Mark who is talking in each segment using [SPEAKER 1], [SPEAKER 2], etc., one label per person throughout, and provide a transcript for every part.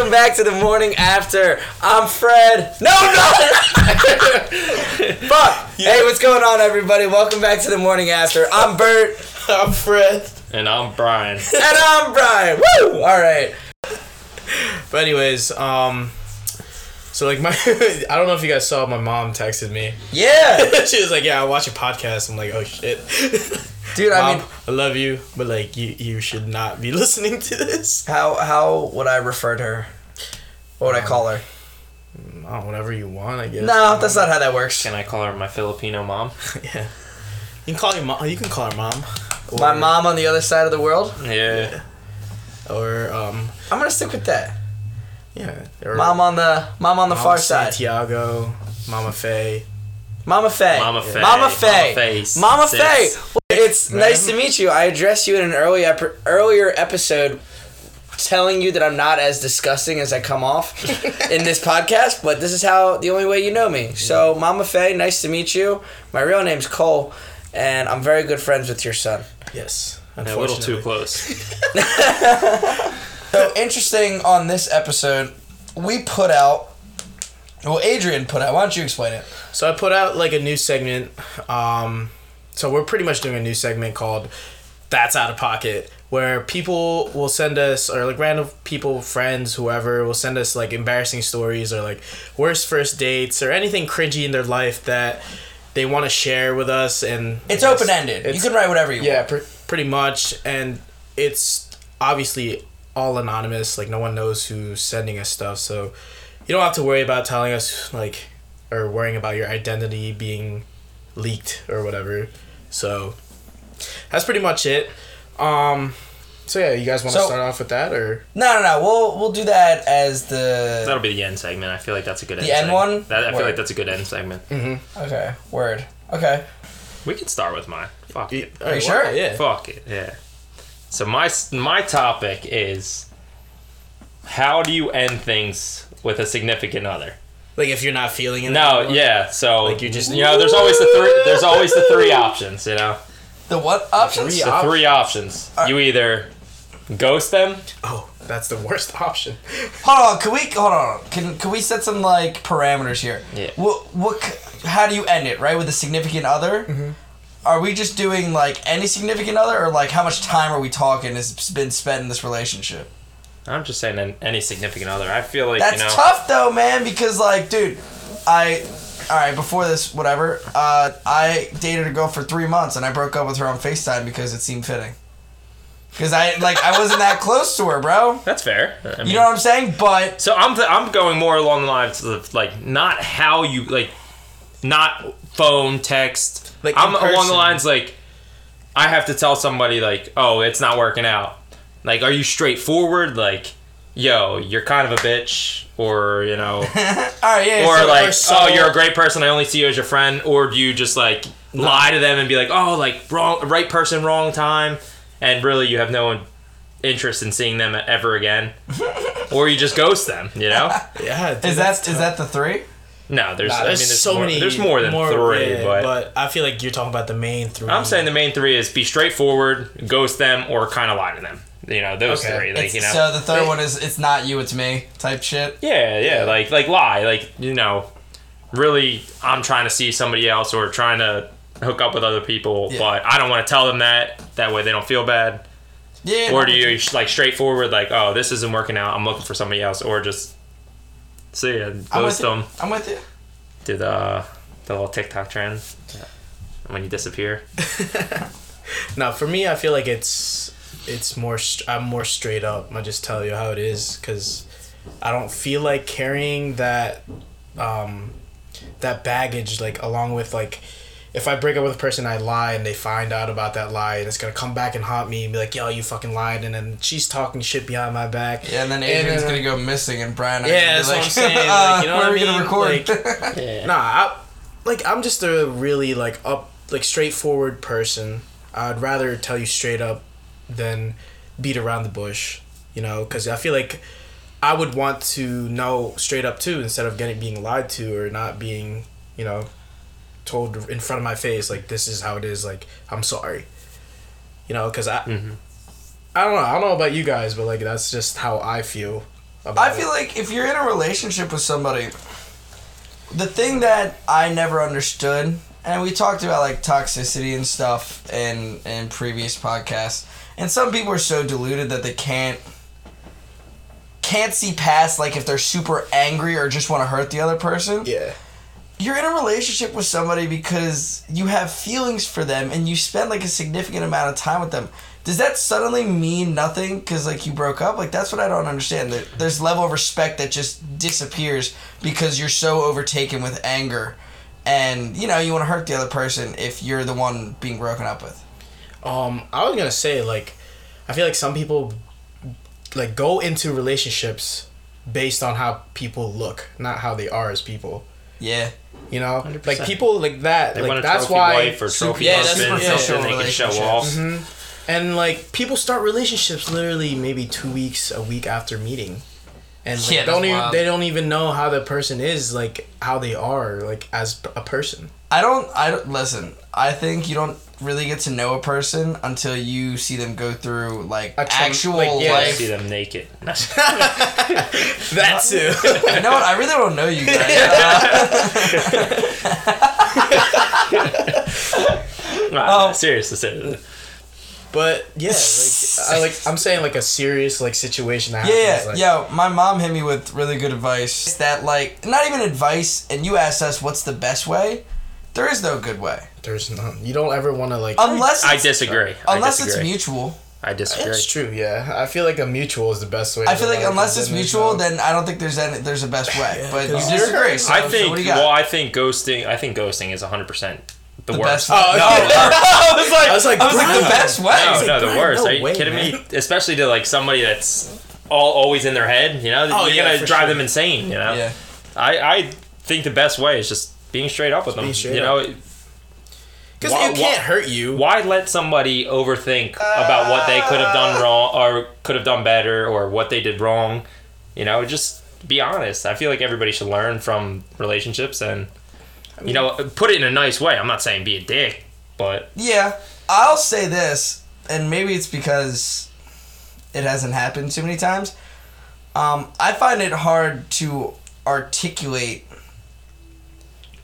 [SPEAKER 1] Welcome back to the morning after. I'm Fred. No, I'm not. Fuck. Hey, what's going on, everybody? Welcome back to the morning after. I'm Bert.
[SPEAKER 2] I'm Fred.
[SPEAKER 3] And I'm Brian.
[SPEAKER 1] And I'm Brian. Woo! All right.
[SPEAKER 2] But anyways, um, so like my, I don't know if you guys saw, my mom texted me.
[SPEAKER 1] Yeah.
[SPEAKER 2] she was like, "Yeah, I watch a podcast." I'm like, "Oh shit."
[SPEAKER 1] Dude, I mean,
[SPEAKER 2] I love you, but like you, you should not be listening to this.
[SPEAKER 1] how how would I refer to her? What would I call her?
[SPEAKER 2] Oh, whatever you want, I guess.
[SPEAKER 1] No, that's not how that works.
[SPEAKER 3] Can I call her my Filipino mom?
[SPEAKER 2] Yeah. You can call your mom. You can call her mom.
[SPEAKER 1] My mom on the other side of the world.
[SPEAKER 3] Yeah.
[SPEAKER 2] Or um,
[SPEAKER 1] I'm gonna stick with that.
[SPEAKER 2] yeah.
[SPEAKER 1] Mom on the mom on the
[SPEAKER 2] Mama
[SPEAKER 1] far side.
[SPEAKER 2] Santiago, Mama Faye.
[SPEAKER 1] Mama Faye.
[SPEAKER 3] Mama Faye.
[SPEAKER 1] Mama Faye.
[SPEAKER 3] Mama Faye.
[SPEAKER 1] Mama
[SPEAKER 3] Sis.
[SPEAKER 1] Faye. It's nice to meet you. I addressed you in an early ep- earlier episode telling you that I'm not as disgusting as I come off in this podcast, but this is how the only way you know me. So, Mama Faye, nice to meet you. My real name's Cole, and I'm very good friends with your son.
[SPEAKER 2] Yes.
[SPEAKER 3] A little too close.
[SPEAKER 1] So, interesting on this episode, we put out. Well, Adrian put out. Why don't you explain it?
[SPEAKER 2] So I put out like a new segment. Um, so we're pretty much doing a new segment called "That's Out of Pocket," where people will send us, or like random people, friends, whoever, will send us like embarrassing stories or like worst first dates or anything cringy in their life that they want to share with us. And
[SPEAKER 1] It's open ended. You can write whatever you
[SPEAKER 2] yeah,
[SPEAKER 1] want.
[SPEAKER 2] pr- pretty much, and it's obviously all anonymous. Like no one knows who's sending us stuff, so you don't have to worry about telling us like or worrying about your identity being leaked or whatever. So that's pretty much it. Um, so yeah, you guys want to
[SPEAKER 1] So-
[SPEAKER 2] start off with that or
[SPEAKER 1] No, no, no. We'll we'll do that as the.
[SPEAKER 3] That'll be the end segment. I feel like that's a good end
[SPEAKER 1] The end
[SPEAKER 3] segment.
[SPEAKER 1] one?
[SPEAKER 3] That, I feel
[SPEAKER 1] Word.
[SPEAKER 3] like that's a good end segment.
[SPEAKER 1] Okay. Word. Okay.
[SPEAKER 3] We can start with mine. Fuck it.
[SPEAKER 2] Are
[SPEAKER 1] you sure?
[SPEAKER 2] Yeah.
[SPEAKER 3] Fuck it. Yeah. So my s- my topic is how do you end things with a significant other?
[SPEAKER 2] Like if you're not feeling it.
[SPEAKER 3] No,
[SPEAKER 2] anymore.
[SPEAKER 3] yeah. So
[SPEAKER 2] Like, you just-
[SPEAKER 3] you know, there's always the three. There's always the three options. You know,
[SPEAKER 1] The what options?
[SPEAKER 2] Three
[SPEAKER 3] the
[SPEAKER 2] op-
[SPEAKER 3] three options. You either ghost them.
[SPEAKER 2] Oh, that's the worst option.
[SPEAKER 1] Hold on. Can we hold on? Can can we set some like parameters here?
[SPEAKER 3] Yeah.
[SPEAKER 1] What what? How do you end it? Right with a significant other.
[SPEAKER 2] Mm-hmm.
[SPEAKER 1] Are we just doing like any significant other, or like how much time are we talking has been spent in this relationship?
[SPEAKER 3] I'm just saying any significant other. I feel like
[SPEAKER 1] That's
[SPEAKER 3] you know.
[SPEAKER 1] tough though, man. Because like, dude, I. All right, before this, whatever. Uh, I dated a girl for three months, and I broke up with her on Facetime because it seemed fitting. Because I like I wasn't that close to her, bro.
[SPEAKER 3] That's fair. I mean,
[SPEAKER 1] You know what I'm saying? But
[SPEAKER 3] So I'm th- I'm going more along the lines of like not how you like, not phone text.
[SPEAKER 2] Like,
[SPEAKER 3] I'm along the lines like, I have to tell somebody like, oh, it's not working out. Like, are you straightforward? Like, yo, you're kind of a bitch, or you know,
[SPEAKER 1] all right, yeah.
[SPEAKER 3] or
[SPEAKER 1] so-
[SPEAKER 3] like,
[SPEAKER 2] or so-
[SPEAKER 3] oh, you're a great person. I only see you as your friend, or do you just like lie to them and be like, oh, like wrong, right person, wrong time, and really you have no interest in seeing them ever again, or you just ghost them, you know?
[SPEAKER 2] Yeah. dude,
[SPEAKER 1] Is
[SPEAKER 2] that's
[SPEAKER 1] that is that the three?
[SPEAKER 3] No, there's,
[SPEAKER 2] Nah,
[SPEAKER 3] I mean,
[SPEAKER 2] there's,
[SPEAKER 3] there's
[SPEAKER 2] so
[SPEAKER 3] more,
[SPEAKER 2] many.
[SPEAKER 3] There's more than three,
[SPEAKER 2] yeah,
[SPEAKER 3] but,
[SPEAKER 2] I feel like you're talking about the main three.
[SPEAKER 3] I'm saying the main three is be straightforward, ghost them, or kind of lie to them. You know, those
[SPEAKER 2] Okay.
[SPEAKER 3] three. Like
[SPEAKER 1] It's-
[SPEAKER 3] you know,
[SPEAKER 1] So the third
[SPEAKER 2] Wait.
[SPEAKER 1] one is it's not you, it's me type shit.
[SPEAKER 3] yeah, yeah, like like lie, like you know, really, I'm trying to see somebody else or trying to hook up with other people,
[SPEAKER 1] Yeah.
[SPEAKER 3] but I don't want to tell them that. That way they don't feel bad.
[SPEAKER 1] Yeah.
[SPEAKER 3] Or do you like straightforward, like, oh, this isn't working out. I'm looking for somebody else, or just see ya,
[SPEAKER 1] I'm with you.
[SPEAKER 3] them.
[SPEAKER 1] I'm with you.
[SPEAKER 3] Do the the little TikTok trend when you disappear.
[SPEAKER 2] now, for me, I feel like it's it's more. I'm more straight up. I just tell you how it is because I don't feel like carrying that um that baggage like along with like if I break up with a person, I lie and they find out about that lie, and it's gonna come back and haunt me and be like, "Yo, you fucking lied," and then she's talking shit behind my back.
[SPEAKER 1] Yeah, and then
[SPEAKER 2] And
[SPEAKER 1] Adrian's
[SPEAKER 2] then-
[SPEAKER 1] gonna go missing, and Brian.
[SPEAKER 2] Yeah,
[SPEAKER 1] are gonna
[SPEAKER 2] that's
[SPEAKER 1] be
[SPEAKER 2] what I'm saying, like, you know
[SPEAKER 1] where
[SPEAKER 2] what
[SPEAKER 1] are
[SPEAKER 2] I
[SPEAKER 1] we gonna
[SPEAKER 2] mean?
[SPEAKER 1] record?
[SPEAKER 3] Yeah.
[SPEAKER 2] Nah, I, like I'm just a really like up like straightforward person. I'd rather tell you straight up than beat around the bush, you know, because I feel like I would want to know straight up too instead of getting being lied to or not being, you know, told in front of my face like this is how it is. Like I'm sorry, you know, because I. Mm-hmm. I don't know. I don't know about you guys, but like that's just how I feel. about
[SPEAKER 1] I
[SPEAKER 2] it.
[SPEAKER 1] feel like if you're in a relationship with somebody, the thing that I never understood, and we talked about like toxicity and stuff in in previous podcasts, and some people are so deluded that they can't can't see past like if they're super angry or just want to hurt the other person.
[SPEAKER 2] yeah.
[SPEAKER 1] You're in a relationship with somebody because you have feelings for them and you spend like a significant amount of time with them. Does that suddenly mean nothing because like you broke up? Like that's what I don't understand. There- There's level of respect that just disappears because you're so overtaken with anger, and you know you want to hurt the other person if you're the one being broken up with.
[SPEAKER 2] Um, I was gonna say like, I feel like some people, like, go into relationships based on how people look, not how they are as people.
[SPEAKER 1] Yeah,
[SPEAKER 2] You know,
[SPEAKER 3] 100%.
[SPEAKER 2] like people like that.
[SPEAKER 3] They
[SPEAKER 2] like
[SPEAKER 3] want a
[SPEAKER 2] that's
[SPEAKER 3] trophy
[SPEAKER 2] why.
[SPEAKER 3] wife or trophy
[SPEAKER 1] yeah, that's
[SPEAKER 3] husband,
[SPEAKER 1] superficial
[SPEAKER 3] and they can show
[SPEAKER 1] relationships.
[SPEAKER 3] off.
[SPEAKER 2] And like people start relationships literally maybe two weeks, a week after meeting, and like,
[SPEAKER 1] Yeah,
[SPEAKER 2] don't even
[SPEAKER 1] wild.
[SPEAKER 2] they don't even know how the person is like how they are like as a person.
[SPEAKER 1] I don't. I don't listen. I think you don't really get to know a person until you see them go through like
[SPEAKER 2] A tram-
[SPEAKER 1] actual
[SPEAKER 2] like, yeah,
[SPEAKER 1] life.
[SPEAKER 3] See them naked.
[SPEAKER 2] That's it.
[SPEAKER 1] you know what? I really don't know you guys.
[SPEAKER 3] Uh, oh. Seriously, seriously.
[SPEAKER 2] but yeah, like I like I'm saying like a serious like situation that
[SPEAKER 1] Yeah,
[SPEAKER 2] happens.
[SPEAKER 1] yeah,
[SPEAKER 2] like,
[SPEAKER 1] yeah. My mom hit me with really good advice. That like not even advice, and you asked us what's the best way. There is no good way
[SPEAKER 2] There's none. You don't ever want to like.
[SPEAKER 1] unless
[SPEAKER 3] I
[SPEAKER 1] it's,
[SPEAKER 3] disagree. I
[SPEAKER 1] unless it's
[SPEAKER 3] disagree.
[SPEAKER 1] mutual.
[SPEAKER 3] I disagree.
[SPEAKER 2] It's true, yeah. I feel like a mutual is the best way.
[SPEAKER 1] I feel like unless it's mutual, then I don't think there's any there's a best way. But you
[SPEAKER 2] 'cause you're-
[SPEAKER 1] disagree. So,
[SPEAKER 3] I
[SPEAKER 1] so
[SPEAKER 3] think.
[SPEAKER 1] what do you got?
[SPEAKER 3] well, I think ghosting. I think ghosting is 100 percent the,
[SPEAKER 1] the
[SPEAKER 3] worst.
[SPEAKER 1] best.
[SPEAKER 2] Oh,
[SPEAKER 1] no,
[SPEAKER 2] okay.
[SPEAKER 1] I was like,
[SPEAKER 2] I was like,
[SPEAKER 1] I was like the best way.
[SPEAKER 3] No,
[SPEAKER 2] like,
[SPEAKER 3] no, the worst.
[SPEAKER 2] no
[SPEAKER 3] Are you
[SPEAKER 2] way,
[SPEAKER 3] kidding
[SPEAKER 2] man.
[SPEAKER 3] me? Especially to like somebody that's all always in their head. You know,
[SPEAKER 2] Oh,
[SPEAKER 3] you're
[SPEAKER 2] yeah,
[SPEAKER 3] gonna drive
[SPEAKER 2] sure.
[SPEAKER 3] them insane. You know.
[SPEAKER 1] Yeah.
[SPEAKER 3] I I think the best way is just being straight up with them. you know,
[SPEAKER 2] because it can't hurt you.
[SPEAKER 3] why let somebody overthink about what they could have done wrong or could have done better or what they did wrong? You know, just be honest. I feel like everybody should learn from relationships and you know put it in a nice way. I'm not saying be a dick, but
[SPEAKER 1] Yeah, I'll say this, and maybe it's because it hasn't happened too many times. Um, I find it hard to articulate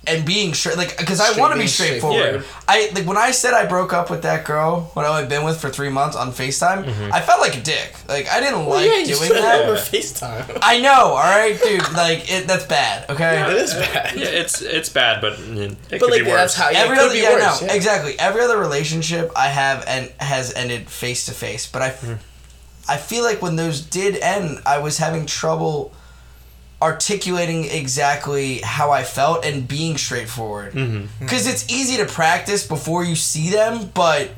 [SPEAKER 1] and being straight, like, because I want to be
[SPEAKER 2] being
[SPEAKER 1] straightforward.
[SPEAKER 3] straightforward.
[SPEAKER 1] I like when I said I broke up with that girl when I had been with for three months on Facetime. I felt like a dick. Like I didn't like
[SPEAKER 2] yeah, you
[SPEAKER 1] doing
[SPEAKER 2] said
[SPEAKER 1] that.
[SPEAKER 2] over FaceTime.
[SPEAKER 1] I know, all right, dude. Like it, that's bad. Okay.
[SPEAKER 2] it is bad.
[SPEAKER 3] yeah, it's it's bad, but mm, it
[SPEAKER 2] But
[SPEAKER 3] could
[SPEAKER 2] like
[SPEAKER 3] be worse.
[SPEAKER 2] that's how yeah,
[SPEAKER 1] every
[SPEAKER 2] it could
[SPEAKER 1] other
[SPEAKER 2] be
[SPEAKER 1] yeah,
[SPEAKER 2] worse.
[SPEAKER 1] no,
[SPEAKER 2] yeah.
[SPEAKER 1] exactly. Every other relationship I have and has ended face to face, but I,
[SPEAKER 2] Hmm.
[SPEAKER 1] I feel like when those did end, I was having trouble articulating exactly how I felt and being straightforward.
[SPEAKER 2] Mm-hmm.
[SPEAKER 1] Because it's easy to practice before you see them, but.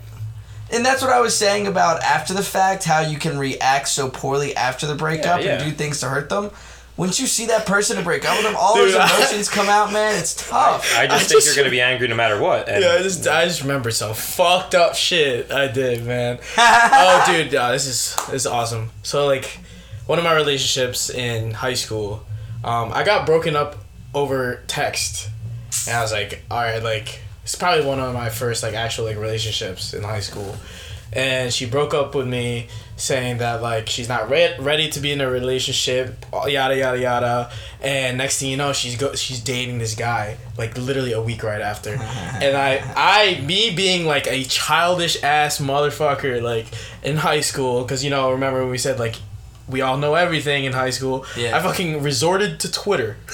[SPEAKER 1] And that's what I was saying about after the fact, how you can react so poorly after the breakup
[SPEAKER 3] Yeah,
[SPEAKER 1] and do things to hurt them. Once you see that person to break up with them, all
[SPEAKER 2] Dude,
[SPEAKER 1] those
[SPEAKER 2] I-
[SPEAKER 1] emotions come out, man. It's tough.
[SPEAKER 3] I just
[SPEAKER 2] I
[SPEAKER 3] think
[SPEAKER 2] just-
[SPEAKER 3] you're gonna be angry no matter what. And
[SPEAKER 2] Yeah, I just I just remember some fucked up shit I did, man. oh, dude, uh, this is this is awesome. So like, one of my relationships in high school, um, I got broken up over text, and I was like, all right, like it's probably one of my first like actual like relationships in high school, and she broke up with me saying that like she's not re- ready to be in a relationship yada yada yada. And next thing you know she's go she's dating this guy like literally a week right after. And i i me being like a childish ass motherfucker like in high school because you know remember when we said like we all know everything in high school
[SPEAKER 1] Yeah.
[SPEAKER 2] i fucking resorted to twitter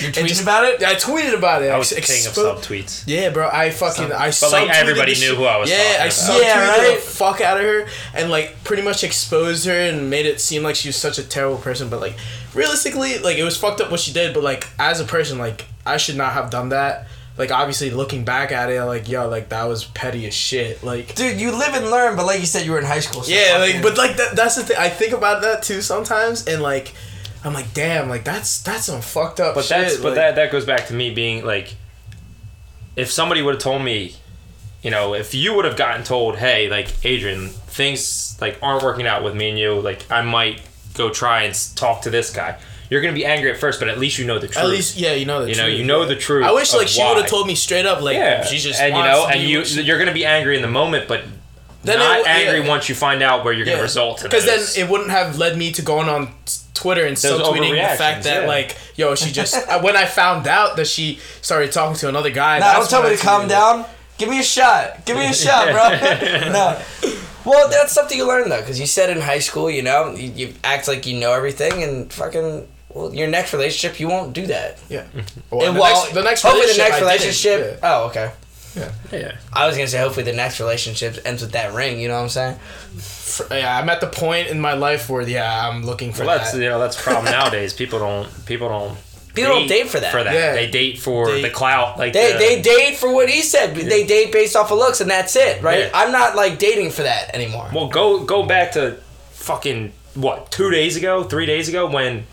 [SPEAKER 1] You're
[SPEAKER 2] And
[SPEAKER 1] tweeting
[SPEAKER 2] just-
[SPEAKER 1] about it?
[SPEAKER 2] i tweeted about it
[SPEAKER 3] I was
[SPEAKER 2] Ex-
[SPEAKER 3] king of
[SPEAKER 2] expo-
[SPEAKER 3] subtweets.
[SPEAKER 2] yeah, bro. I fucking I
[SPEAKER 3] But like everybody knew who I was
[SPEAKER 2] Yeah,
[SPEAKER 3] talking
[SPEAKER 2] I
[SPEAKER 3] about.
[SPEAKER 2] subtweeted
[SPEAKER 1] Yeah, right?
[SPEAKER 2] the fuck out of her and like pretty much exposed her and made it seem like she was such a terrible person. But like realistically, like it was fucked up what she did. But like as a person, like I should not have done that. Like obviously looking back at it, like yo, like that was petty as shit. Like
[SPEAKER 1] Dude, you live and learn, but like you said, you were in high school. So
[SPEAKER 2] yeah, like but like that, that's the thing. I think about that too sometimes, and like I'm like, damn, like that's that's some fucked up.
[SPEAKER 3] But
[SPEAKER 2] shit.
[SPEAKER 3] that's but
[SPEAKER 2] like-
[SPEAKER 3] that that goes back to me being like, if somebody would have told me, you know, if you would have gotten told, hey, like Adrian, things like aren't working out with me and you, like I might go try and talk to this guy. You're gonna be angry at first, but at least you know the truth.
[SPEAKER 2] At least, yeah, you know the
[SPEAKER 3] You
[SPEAKER 2] truth.
[SPEAKER 3] know, you know the truth
[SPEAKER 2] I wish like she would have told me straight up, like
[SPEAKER 3] yeah,
[SPEAKER 2] she's just
[SPEAKER 3] and you know,
[SPEAKER 2] to
[SPEAKER 3] and you
[SPEAKER 2] she...
[SPEAKER 3] you're gonna be angry in the moment, but
[SPEAKER 2] Then it
[SPEAKER 3] not
[SPEAKER 2] w-
[SPEAKER 3] angry
[SPEAKER 2] yeah.
[SPEAKER 3] once you find out where you're gonna result to
[SPEAKER 2] Because then it wouldn't have led me to going on Twitter and
[SPEAKER 3] Those
[SPEAKER 2] subtweeting the fact that
[SPEAKER 3] yeah.
[SPEAKER 2] like, yo, she just uh, when I found out that she started talking to another guy.
[SPEAKER 1] Now, don't
[SPEAKER 2] that's
[SPEAKER 1] tell me to calm down. Give me a shot. Give me a shot, bro. no. Well, that's something you learn though, because you said in high school, you know, you, you act like you know everything, and fucking, well, your next relationship, you won't do that.
[SPEAKER 2] Yeah. Well,
[SPEAKER 1] and
[SPEAKER 2] the,
[SPEAKER 1] well,
[SPEAKER 2] next, the next
[SPEAKER 1] hopefully the next
[SPEAKER 2] I didn't.
[SPEAKER 1] relationship. Oh, okay.
[SPEAKER 3] Yeah. Yeah.
[SPEAKER 1] I was gonna say hopefully the next relationship ends with that ring. You know what I'm saying?
[SPEAKER 2] Yeah. yeah, I'm at the point in my life where yeah, I'm looking for
[SPEAKER 3] Well, that's
[SPEAKER 2] that.
[SPEAKER 3] you know that's the problem nowadays. People don't people don't
[SPEAKER 1] People don't date for that.
[SPEAKER 3] For that,
[SPEAKER 2] Yeah.
[SPEAKER 3] they date for
[SPEAKER 2] They-
[SPEAKER 3] the clout. Like
[SPEAKER 1] They
[SPEAKER 3] the-
[SPEAKER 1] they date for what he said. They date based off of looks, and that's it, right?
[SPEAKER 3] Yeah.
[SPEAKER 1] I'm not like dating for that anymore.
[SPEAKER 3] Well, go go back to fucking what two days ago, three days ago when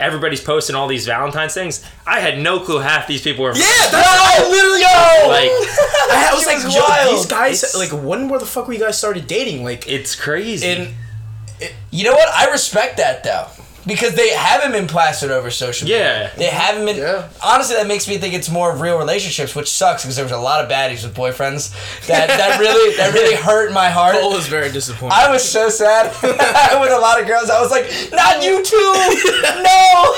[SPEAKER 3] everybody's posting all these Valentine's things. I had no clue half these people were.
[SPEAKER 1] yeah, that's I literally yo.
[SPEAKER 3] Like
[SPEAKER 2] I was like,
[SPEAKER 1] was
[SPEAKER 2] yo,
[SPEAKER 1] wild.
[SPEAKER 2] these guys,
[SPEAKER 3] It's-
[SPEAKER 2] like, when were the fuck we guys started dating? Like,
[SPEAKER 3] it's crazy.
[SPEAKER 2] in
[SPEAKER 1] You know what? I respect that though. Because they haven't been plastered over social media.
[SPEAKER 3] Yeah.
[SPEAKER 1] They haven't been.
[SPEAKER 2] Yeah.
[SPEAKER 1] Honestly, that makes me think it's more of real relationships, which sucks because there was a lot of baddies with boyfriends that, that really that really hurt my heart.
[SPEAKER 2] Cole was very disappointed.
[SPEAKER 1] I was so sad with a lot of girls. I was like, not you too. no.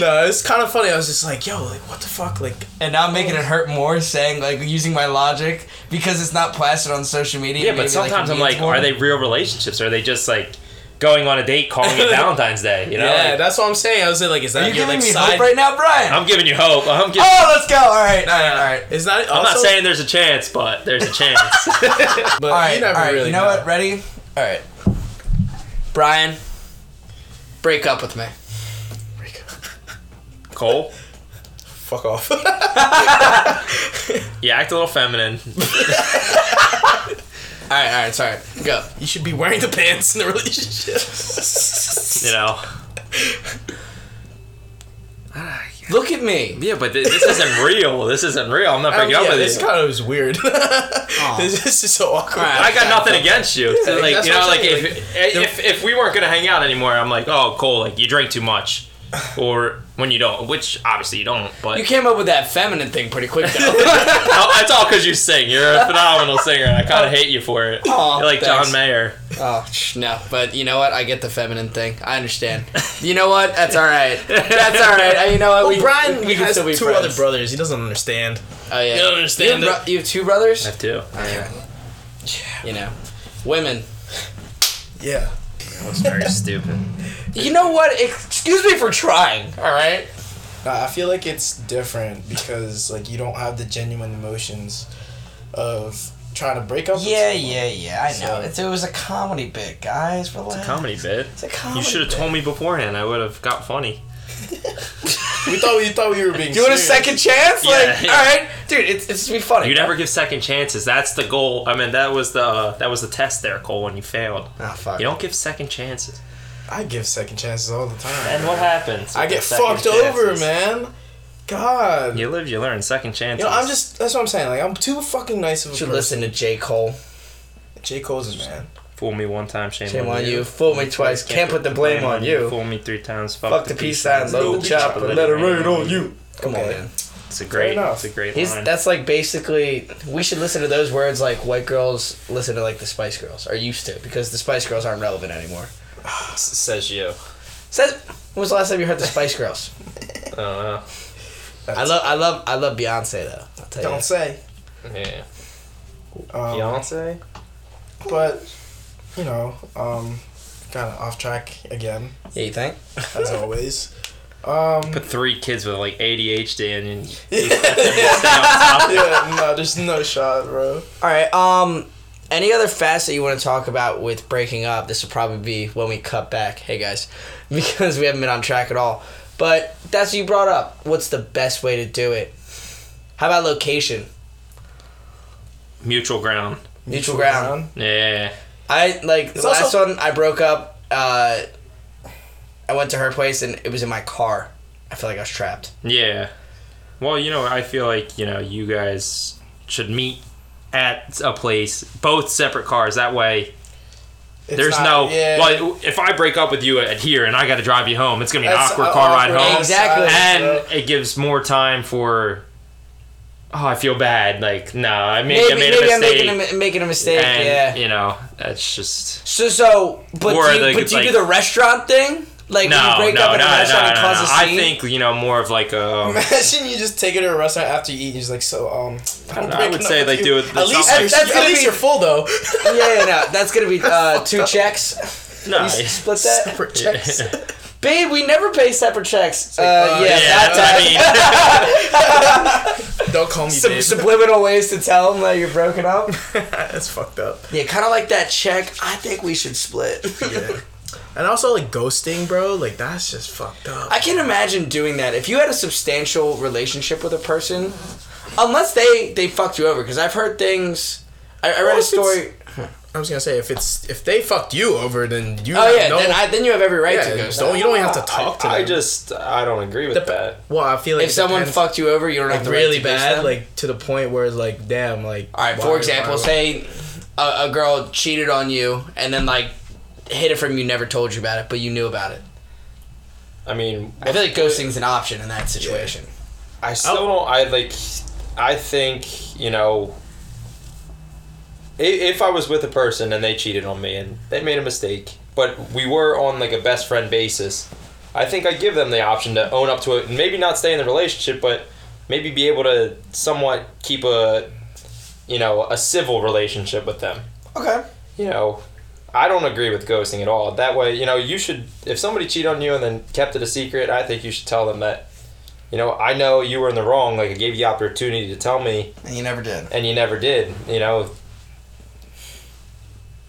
[SPEAKER 2] no, it's kind of funny. I was just like, yo, like, what the fuck? Like,
[SPEAKER 1] And now I'm making it hurt more, saying like using my logic because it's not plastered on social media.
[SPEAKER 3] yeah, but sometimes
[SPEAKER 1] it
[SPEAKER 3] I'm like,
[SPEAKER 1] more.
[SPEAKER 3] are they real relationships? Or are they just like going on a date, calling it Valentine's Day? You know,
[SPEAKER 2] yeah,
[SPEAKER 3] Like,
[SPEAKER 2] that's what I'm saying. I was like, is that
[SPEAKER 1] Are you
[SPEAKER 2] your
[SPEAKER 1] giving
[SPEAKER 2] like
[SPEAKER 1] me
[SPEAKER 2] side?
[SPEAKER 1] hope right now, Brian?
[SPEAKER 3] I'm giving you hope. I'm giving.
[SPEAKER 1] oh, let's go. All right, all right, all right.
[SPEAKER 2] It's not.
[SPEAKER 3] I'm not saying there's a chance, but there's a chance.
[SPEAKER 2] but
[SPEAKER 1] All right,
[SPEAKER 2] you never
[SPEAKER 1] all right.
[SPEAKER 2] really
[SPEAKER 1] you know, what? Ready? All right. Brian, break up with me. Break up.
[SPEAKER 3] Cole,
[SPEAKER 2] Fuck off.
[SPEAKER 3] you act a little feminine.
[SPEAKER 1] All right, all right. Sorry. Go.
[SPEAKER 2] you should be wearing the pants in the relationship.
[SPEAKER 3] You know.
[SPEAKER 1] Ah, Look at me.
[SPEAKER 3] Yeah, but th- this isn't real. This isn't real. I'm not breaking oh, up
[SPEAKER 2] yeah,
[SPEAKER 3] with
[SPEAKER 2] this
[SPEAKER 3] you.
[SPEAKER 2] kind of was weird. this, this is so awkward.
[SPEAKER 1] Alright.
[SPEAKER 3] I got nothing against you. So, like
[SPEAKER 2] that's
[SPEAKER 3] you know,
[SPEAKER 2] what I'm
[SPEAKER 3] like
[SPEAKER 2] saying,
[SPEAKER 3] if, if if we weren't gonna hang out anymore, I'm like, oh, Cole, like you drink too much, or when you don't, which obviously you don't. But
[SPEAKER 1] You came up with that feminine thing pretty quick though.
[SPEAKER 3] Oh, that's all because you sing. You're a phenomenal singer, and I kind of hate you for it.
[SPEAKER 1] Aw,
[SPEAKER 3] You're like
[SPEAKER 1] thanks.
[SPEAKER 3] John Mayer.
[SPEAKER 1] oh sh- no, but you know what? I get the feminine thing. I understand. You know what? That's all right. That's all right. Uh, You know what?
[SPEAKER 2] Well, Brian
[SPEAKER 1] we can
[SPEAKER 2] has
[SPEAKER 1] still be
[SPEAKER 2] two
[SPEAKER 1] friends.
[SPEAKER 2] other brothers. He doesn't understand.
[SPEAKER 1] Oh yeah.
[SPEAKER 2] You don't understand
[SPEAKER 1] You have, bro- you have two brothers.
[SPEAKER 3] I have two.
[SPEAKER 1] You know, women.
[SPEAKER 2] Yeah.
[SPEAKER 3] That was very stupid.
[SPEAKER 1] You know what? Excuse me for trying. All right.
[SPEAKER 2] I feel like it's different because like you don't have the genuine emotions of trying to break up.
[SPEAKER 1] Yeah,
[SPEAKER 2] someone.
[SPEAKER 1] yeah, yeah. I know.
[SPEAKER 2] So-
[SPEAKER 1] It's, it was a comedy bit, guys. Relax.
[SPEAKER 3] Comedy bit.
[SPEAKER 1] It's a comedy.
[SPEAKER 3] You should have told me beforehand. I would have got funny.
[SPEAKER 2] We thought we thought we were being.
[SPEAKER 1] Do you want a second chance?
[SPEAKER 3] Yeah,
[SPEAKER 1] like,
[SPEAKER 3] yeah.
[SPEAKER 1] all right, dude. It's it's to be funny.
[SPEAKER 3] You never give second chances. That's the goal. I mean, that was the that was the test there, Cole. When you failed,
[SPEAKER 1] Ah, fuck.
[SPEAKER 3] you don't give second chances.
[SPEAKER 2] I give second chances all the time.
[SPEAKER 3] And what happens?
[SPEAKER 2] I get
[SPEAKER 3] the second
[SPEAKER 2] fucked over, man. God.
[SPEAKER 3] You live, you learn. Second chances.
[SPEAKER 2] You know, I'm just. That's what I'm saying. Like, I'm too fucking nice of a
[SPEAKER 1] should
[SPEAKER 2] person.
[SPEAKER 1] listen to J Cole.
[SPEAKER 2] J Cole's a man.
[SPEAKER 3] fool me one time, shame,
[SPEAKER 1] Shame on you. Fool me twice. Can't put the blame on you.
[SPEAKER 3] Fool me three times. Fuck,
[SPEAKER 1] Fuck the peace sign. Load the chopper. Let it rain on you. Come on, man.
[SPEAKER 3] It's a great.
[SPEAKER 2] enough.
[SPEAKER 3] It's a great
[SPEAKER 1] He's
[SPEAKER 3] line.
[SPEAKER 1] that's like basically we should listen to those words like white girls listen to like the Spice Girls are used to because the Spice Girls aren't relevant anymore.
[SPEAKER 3] says you.
[SPEAKER 1] Says when was the last time you heard the Spice Girls?
[SPEAKER 3] I don't know.
[SPEAKER 1] I love I love I love Beyonce though. I'll tell you.
[SPEAKER 2] Don't say.
[SPEAKER 3] Yeah.
[SPEAKER 2] Um,
[SPEAKER 3] Beyonce.
[SPEAKER 2] But you know, um, kind of off track again
[SPEAKER 1] Yeah, you think?
[SPEAKER 2] as always. Um,
[SPEAKER 3] Put three kids with like ADHD in and
[SPEAKER 2] yeah, no, there's no shot, bro.
[SPEAKER 1] All right. Um, any other facts that you want to talk about with breaking up? This will probably be when we cut back. Hey guys, because we haven't been on track at all. But that's what you brought up. What's the best way to do it? How about location?
[SPEAKER 3] mutual ground.
[SPEAKER 1] Mutual ground.
[SPEAKER 3] Yeah.
[SPEAKER 1] I like the last
[SPEAKER 2] also-
[SPEAKER 1] one. I broke up. Uh, I went to her place and it was in my car. I feel like I was trapped.
[SPEAKER 3] Yeah. Well, you know, I feel like, you know, you guys should meet at a place, both separate cars. That way,
[SPEAKER 2] It's
[SPEAKER 3] there's
[SPEAKER 2] not-
[SPEAKER 3] no.
[SPEAKER 2] yeah.
[SPEAKER 3] Well, if I break up with you at here and I got to drive you home, it's going to be an
[SPEAKER 2] That's
[SPEAKER 3] awkward
[SPEAKER 2] a-
[SPEAKER 3] car ride home.
[SPEAKER 1] Exactly.
[SPEAKER 3] And
[SPEAKER 2] bro.
[SPEAKER 3] it gives more time for. Oh, I feel bad. Like, no, I made,
[SPEAKER 1] Maybe,
[SPEAKER 3] I made
[SPEAKER 1] maybe
[SPEAKER 3] a
[SPEAKER 1] I'm
[SPEAKER 3] mistake.
[SPEAKER 1] making a, making a mistake.
[SPEAKER 3] and,
[SPEAKER 1] yeah.
[SPEAKER 3] you know, that's just.
[SPEAKER 1] So so, but
[SPEAKER 3] Or
[SPEAKER 1] do you,
[SPEAKER 3] like
[SPEAKER 1] but
[SPEAKER 3] it's
[SPEAKER 1] do you do the restaurant thing? Like
[SPEAKER 3] No,
[SPEAKER 1] when you break
[SPEAKER 3] no,
[SPEAKER 1] up
[SPEAKER 3] no,
[SPEAKER 1] in a
[SPEAKER 3] no,
[SPEAKER 1] restaurant
[SPEAKER 3] no,
[SPEAKER 1] and
[SPEAKER 3] no,
[SPEAKER 1] cause
[SPEAKER 3] no.
[SPEAKER 1] a
[SPEAKER 3] I
[SPEAKER 1] scene.
[SPEAKER 3] think you know more of like a.
[SPEAKER 2] Imagine you just take it to a restaurant after you eat. and You're just like, so um. I'm
[SPEAKER 3] I would say,
[SPEAKER 2] with
[SPEAKER 3] like, do it-
[SPEAKER 2] At least
[SPEAKER 3] like-
[SPEAKER 1] That's
[SPEAKER 2] at
[SPEAKER 1] gonna
[SPEAKER 2] least
[SPEAKER 1] be-
[SPEAKER 2] you're full though.
[SPEAKER 1] yeah, yeah, no, that's gonna be uh, two checks.
[SPEAKER 3] no,
[SPEAKER 1] You split that,
[SPEAKER 2] Separate checks.
[SPEAKER 1] babe. We never pay separate checks. Uh,
[SPEAKER 2] uh,
[SPEAKER 1] yeah,
[SPEAKER 3] yeah,
[SPEAKER 1] that
[SPEAKER 3] I mean,
[SPEAKER 2] Don't call me
[SPEAKER 1] Sub-
[SPEAKER 2] babe.
[SPEAKER 1] subliminal ways to tell them that you're broken up.
[SPEAKER 2] That's fucked up.
[SPEAKER 1] Yeah, kind of like that check. I think we should split.
[SPEAKER 2] Yeah. And also like ghosting, bro. Like that's just fucked up.
[SPEAKER 1] I can imagine doing that if you had a substantial relationship with a person, unless they they fucked you over. Because I've heard things. I, I read a story.
[SPEAKER 2] I was gonna say if it's if they fucked you over, then you.
[SPEAKER 1] Oh
[SPEAKER 2] have
[SPEAKER 1] yeah,
[SPEAKER 2] no,
[SPEAKER 1] then, I, then you have every right
[SPEAKER 2] yeah,
[SPEAKER 1] to ghost.
[SPEAKER 2] don't
[SPEAKER 1] them.
[SPEAKER 2] you don't even have to talk to them.
[SPEAKER 3] I just I don't agree with
[SPEAKER 2] Dep-
[SPEAKER 3] that.
[SPEAKER 2] Well, I feel like
[SPEAKER 1] If someone
[SPEAKER 2] depends,
[SPEAKER 1] fucked you over, you don't
[SPEAKER 2] like
[SPEAKER 1] have the
[SPEAKER 2] really
[SPEAKER 1] right to
[SPEAKER 2] bad,
[SPEAKER 1] them.
[SPEAKER 2] like to the point where it's like, damn, like.
[SPEAKER 1] All right,
[SPEAKER 2] why-
[SPEAKER 1] for example,
[SPEAKER 2] why-
[SPEAKER 1] say a, a girl cheated on you and then like hid it from you, never told you about it, but you knew about it.
[SPEAKER 3] I mean,
[SPEAKER 1] I feel like ghosting's an option in that situation.
[SPEAKER 3] I still don't. I like. I think you know. If I was with a person and they cheated on me and they made a mistake, but we were on like a best friend basis, I think I give them the option to own up to it and maybe not stay in the relationship, but maybe be able to somewhat keep a, you know, a civil relationship with them.
[SPEAKER 1] Okay.
[SPEAKER 3] you know, I don't agree with ghosting at all. That way, you know, you should if somebody cheated on you and then kept it a secret, I think you should tell them that, you know, I know you were in the wrong. Like I gave you the opportunity to tell me,
[SPEAKER 1] And you never did.
[SPEAKER 3] and you never did. You know.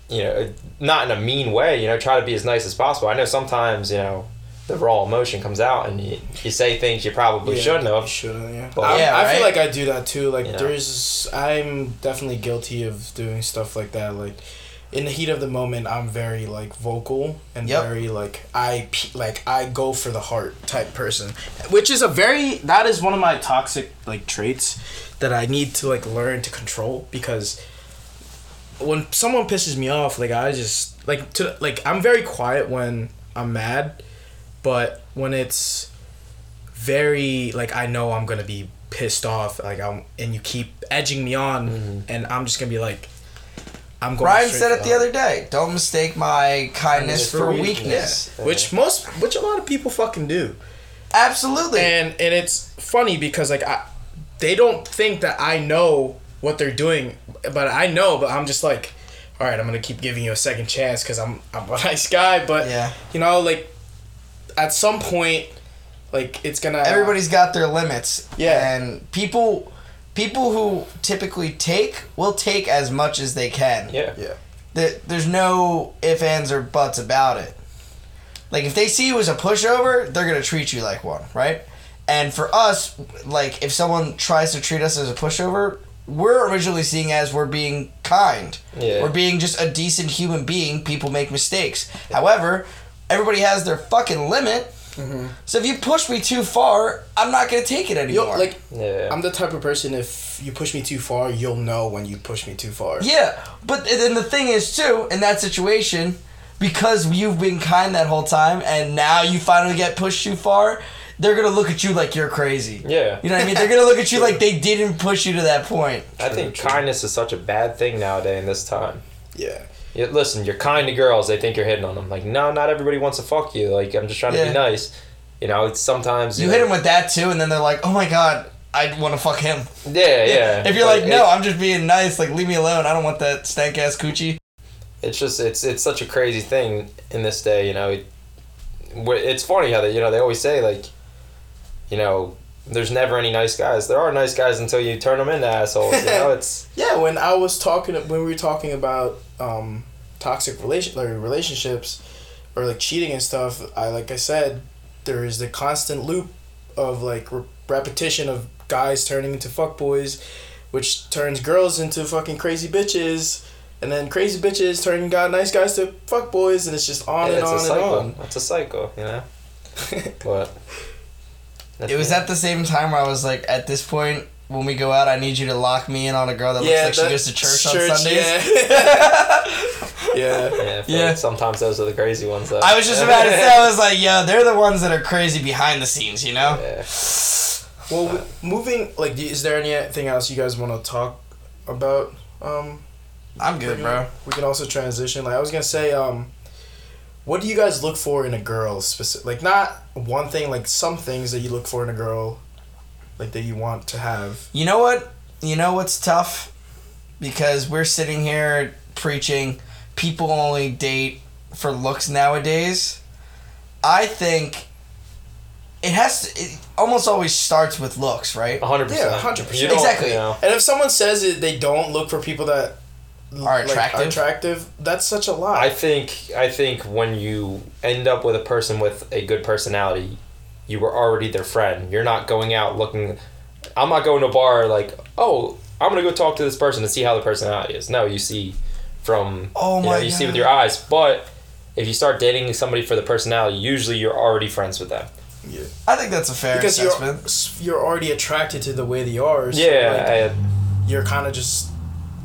[SPEAKER 3] You know, uh, not in a mean way. You know, try to be as nice as possible. I know sometimes, you know, the raw emotion comes out, and you, you say things you probably
[SPEAKER 2] Yeah,
[SPEAKER 3] shouldn't have.
[SPEAKER 2] Shouldn't, yeah.
[SPEAKER 3] But-
[SPEAKER 2] I,
[SPEAKER 1] Yeah,
[SPEAKER 2] I feel like I do that too. Like
[SPEAKER 3] You know?
[SPEAKER 2] there's, I'm definitely guilty of doing stuff like that. Like in the heat of the moment, I'm very like vocal and
[SPEAKER 1] Yep.
[SPEAKER 2] very like I like I go for the heart type person, which is a very that is one of my toxic like traits that I need to like learn to control because when someone pisses me off, like I just like to like I'm very quiet when I'm mad, but when it's very like I know I'm gonna be pissed off, like I'm and you keep edging me on, mm-hmm. and I'm just gonna be like, I'm going.
[SPEAKER 1] Ryan
[SPEAKER 2] straight
[SPEAKER 1] said it the
[SPEAKER 2] the
[SPEAKER 1] other day. Don't mistake my kindness
[SPEAKER 2] For
[SPEAKER 1] for
[SPEAKER 2] weakness.
[SPEAKER 1] weakness.
[SPEAKER 2] heart. which most which a lot of people fucking do,
[SPEAKER 1] Absolutely.
[SPEAKER 2] and and it's funny because like I, they don't think that I know what they're doing, but I know, but I'm just like. All right, I'm gonna keep giving you a second chance because I'm I'm a nice guy, but
[SPEAKER 1] yeah.
[SPEAKER 2] you know, like at some point, like it's gonna
[SPEAKER 1] Everybody's got their limits.
[SPEAKER 2] Yeah.
[SPEAKER 1] And people people who typically take will take as much as they can.
[SPEAKER 3] Yeah.
[SPEAKER 2] Yeah.
[SPEAKER 1] There- There's no ifs, ands, or buts about it. Like if they see you as a pushover, they're gonna treat you like one, right? And for us, like if someone tries to treat us as a pushover, we're originally seeing as we're being kind.
[SPEAKER 3] Yeah.
[SPEAKER 1] We're being just a decent human being. People make mistakes. However, everybody has their fucking limit. Mm-hmm. So if you push me too far, I'm not gonna take it
[SPEAKER 2] Yo,
[SPEAKER 1] anymore.
[SPEAKER 2] like
[SPEAKER 3] Yeah.
[SPEAKER 2] I'm the type of person if you push me too far, you'll know when you push me too far.
[SPEAKER 1] Yeah, but then the thing is too in that situation, because you've been kind that whole time, and now you finally get pushed too far, they're gonna look at you like you're crazy.
[SPEAKER 3] yeah.
[SPEAKER 1] You know what I mean? They're gonna look at you like they didn't push you to that point.
[SPEAKER 3] I think kindness is such a bad thing nowadays in this time.
[SPEAKER 2] Yeah.
[SPEAKER 3] Yeah, listen, you're kind to girls. They think you're hitting on them. Like, no, not everybody wants to fuck you. Like, I'm just trying to be nice. You know, it's sometimes
[SPEAKER 1] You
[SPEAKER 3] know,
[SPEAKER 1] hit them with that too, and then they're like, "Oh my god, I want to fuck him."
[SPEAKER 3] Yeah, yeah.
[SPEAKER 1] If you're
[SPEAKER 3] But
[SPEAKER 1] like, "No, I'm just being nice. Like, leave me alone. I don't want that stank ass coochie."
[SPEAKER 3] it's just it's it's such a crazy thing in this day. You know, it, it's funny how they you know they always say like, you know, there's never any nice guys. There are nice guys until you turn them into assholes. You know, it's
[SPEAKER 2] Yeah, when I was talking when we were talking about um toxic relation like relationships or like cheating and stuff, I like I said, there is the constant loop of like re- repetition of guys turning into fuckboys, which turns girls into fucking crazy bitches. And then crazy bitches turning guy nice guys to fuckboys, and it's just on
[SPEAKER 3] yeah,
[SPEAKER 2] and
[SPEAKER 3] it's a
[SPEAKER 2] on
[SPEAKER 3] cycle.
[SPEAKER 2] and
[SPEAKER 3] It's a cycle. You know, but
[SPEAKER 1] It was at the same time where I was like, "At this point, when we go out, I need you to lock me in on a girl that
[SPEAKER 2] on.
[SPEAKER 1] looks like she goes to church, on Sundays."
[SPEAKER 2] Yeah. yeah.
[SPEAKER 3] Yeah,
[SPEAKER 1] Yeah.
[SPEAKER 3] like sometimes those are the crazy ones. Though.
[SPEAKER 1] I was just about to say, I was like, yo, they're the ones that are crazy behind the scenes, you know?
[SPEAKER 3] Yeah.
[SPEAKER 2] Well, w- moving like, is there anything else you guys want to talk about? Um,
[SPEAKER 1] I'm good, bro.
[SPEAKER 2] We can also transition. Like I was gonna say, um, what do you guys look for in a girl specific? Like not one thing, like some things that you look for in a girl, like that you want to have.
[SPEAKER 1] You know what? You know what's tough? Because we're sitting here preaching people only date for looks nowadays. I think it has to, it almost always starts with looks, right?
[SPEAKER 3] hundred percent.
[SPEAKER 2] Yeah, 100%.
[SPEAKER 1] Exactly.
[SPEAKER 3] you know.
[SPEAKER 2] And if someone says it, they don't look for people that
[SPEAKER 1] Are
[SPEAKER 2] like,
[SPEAKER 1] attractive?
[SPEAKER 2] attractive. That's such a lie.
[SPEAKER 3] I think I think when you end up with a person with a good personality, you were already their friend. You're not going out looking. I'm not going to a bar like, oh, I'm gonna go talk to this person to see how the personality is. No, you see from
[SPEAKER 1] Oh
[SPEAKER 3] you know,
[SPEAKER 1] my
[SPEAKER 3] you see with your eyes. But if you start dating somebody for the personality, usually you're already friends with them.
[SPEAKER 2] yeah.
[SPEAKER 1] I think that's a fair
[SPEAKER 2] because
[SPEAKER 1] assessment.
[SPEAKER 2] you're you're already attracted to the way they are. So
[SPEAKER 3] Yeah,
[SPEAKER 2] like,
[SPEAKER 3] I- uh,
[SPEAKER 2] you're kind of just.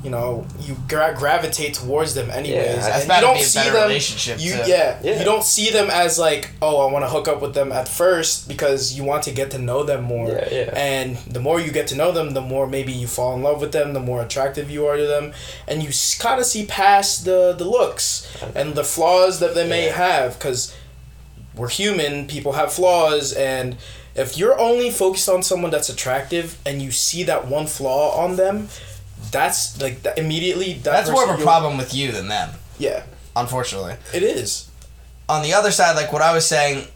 [SPEAKER 2] You know, you gra- gravitate towards them anyways,
[SPEAKER 3] Yeah,
[SPEAKER 2] and
[SPEAKER 1] that's
[SPEAKER 2] you don't
[SPEAKER 1] be a
[SPEAKER 2] see them.
[SPEAKER 1] relationship,
[SPEAKER 2] You
[SPEAKER 1] too.
[SPEAKER 2] yeah,
[SPEAKER 3] Yeah.
[SPEAKER 2] you don't see them as like, oh, I want to hook up with them at first because you want to get to know them more.
[SPEAKER 3] Yeah, yeah.
[SPEAKER 2] And the more you get to know them, the more maybe you fall in love with them, the more attractive you are to them, and you kind of see past the the looks and the flaws that they may
[SPEAKER 3] Yeah.
[SPEAKER 2] have because we're human. People have flaws, and if you're only focused on someone that's attractive and you see that one flaw on them, that's like that immediately. That
[SPEAKER 1] That's more of a problem with you than them,
[SPEAKER 2] Yeah,
[SPEAKER 1] unfortunately.
[SPEAKER 2] it is.
[SPEAKER 1] on the other side, like what I was saying,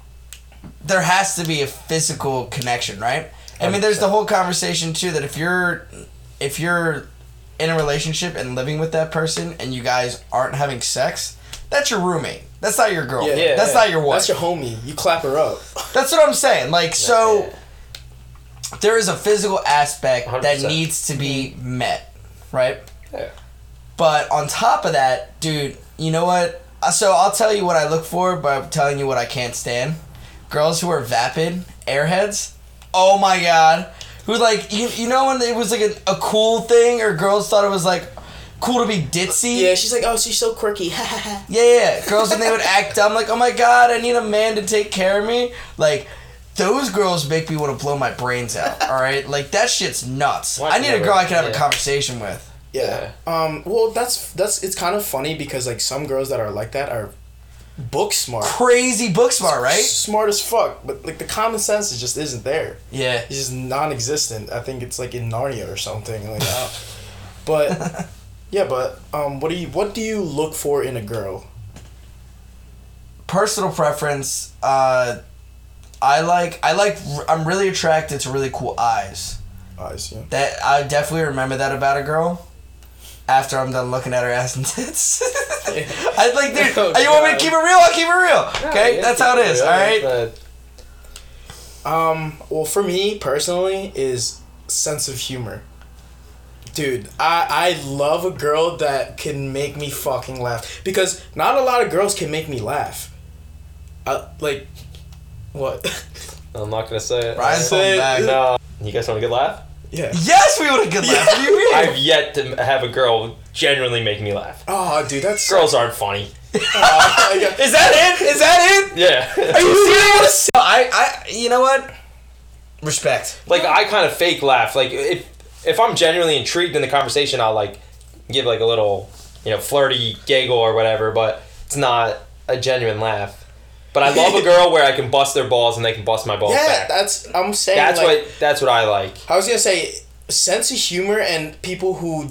[SPEAKER 1] there has to be a physical connection, right? I mean, there's the whole conversation too that if you're if you're in a relationship and living with that person and you guys aren't having sex, that's your roommate. That's not your girlfriend.
[SPEAKER 2] Yeah,
[SPEAKER 1] that's
[SPEAKER 3] yeah.
[SPEAKER 1] not your wife.
[SPEAKER 2] That's your homie. You clap her up.
[SPEAKER 1] That's what I'm saying. Like so
[SPEAKER 3] Yeah.
[SPEAKER 1] there is a physical aspect that
[SPEAKER 3] 100%.
[SPEAKER 1] needs to be met, right?
[SPEAKER 3] Yeah.
[SPEAKER 1] But on top of that, dude, you know what? Uh, So I'll tell you what I look for by telling you what I can't stand. Girls who are vapid, airheads. Oh my god. Who like you, you know when it was like a, a cool thing or girls thought it was like cool to be ditzy?
[SPEAKER 2] Yeah, she's like, oh, she's so quirky.
[SPEAKER 1] Yeah, yeah, yeah. Girls when they would act dumb, like, oh my god, I need a man to take care of me. Like, those girls make me want to blow my brains out. All right, like that shit's nuts.
[SPEAKER 3] Why
[SPEAKER 1] I need a girl I can have a conversation with.
[SPEAKER 2] yeah. Um. Well, that's that's it's kind of funny because like some girls that are like that are book smart,
[SPEAKER 1] Crazy book smart, right?
[SPEAKER 2] smart as fuck, but like the common sense is just isn't there.
[SPEAKER 1] Yeah.
[SPEAKER 2] It's just non-existent. I think it's like in Narnia or something like that. but yeah, but um, what do you what do you look for in a girl?
[SPEAKER 1] Personal preference. Uh, I like. I like. I'm really attracted to really cool eyes.
[SPEAKER 2] Eyes, yeah.
[SPEAKER 1] That I definitely remember that about a girl. After I'm done looking at her ass and tits, I'd like, dude.
[SPEAKER 2] Oh,
[SPEAKER 1] you want me to keep it real? I'll keep it real. Okay,
[SPEAKER 3] Yeah,
[SPEAKER 1] that's how it is. All right.
[SPEAKER 3] Uh,
[SPEAKER 2] Um, well, for me personally, is sense of humor. Dude, I I love a girl that can make me fucking laugh because not a lot of girls can make me laugh. Uh, like, what?
[SPEAKER 3] I'm not gonna say it.
[SPEAKER 1] Brian's
[SPEAKER 2] Say
[SPEAKER 1] back.
[SPEAKER 3] No. You guys want a good laugh?
[SPEAKER 2] yeah.
[SPEAKER 1] Yes, we would have good laugh. What do you mean?
[SPEAKER 3] I've yet to have a girl genuinely make me laugh.
[SPEAKER 2] Oh, dude, that's
[SPEAKER 3] Girls aren't funny.
[SPEAKER 2] Oh, yeah.
[SPEAKER 1] Is that it? Is that it?
[SPEAKER 3] Yeah.
[SPEAKER 1] Are you serious? I, I, you know what? Respect.
[SPEAKER 3] like I kind of fake laugh. Like if if I'm genuinely intrigued in the conversation, I'll like give like a little you know flirty giggle or whatever, but it's not a genuine laugh. But I love a girl where I can bust their balls and they can bust my balls
[SPEAKER 2] Yeah,
[SPEAKER 3] back.
[SPEAKER 2] that's I'm saying.
[SPEAKER 3] That's
[SPEAKER 2] like,
[SPEAKER 3] what that's what I like.
[SPEAKER 2] I was gonna say sense of humor and people who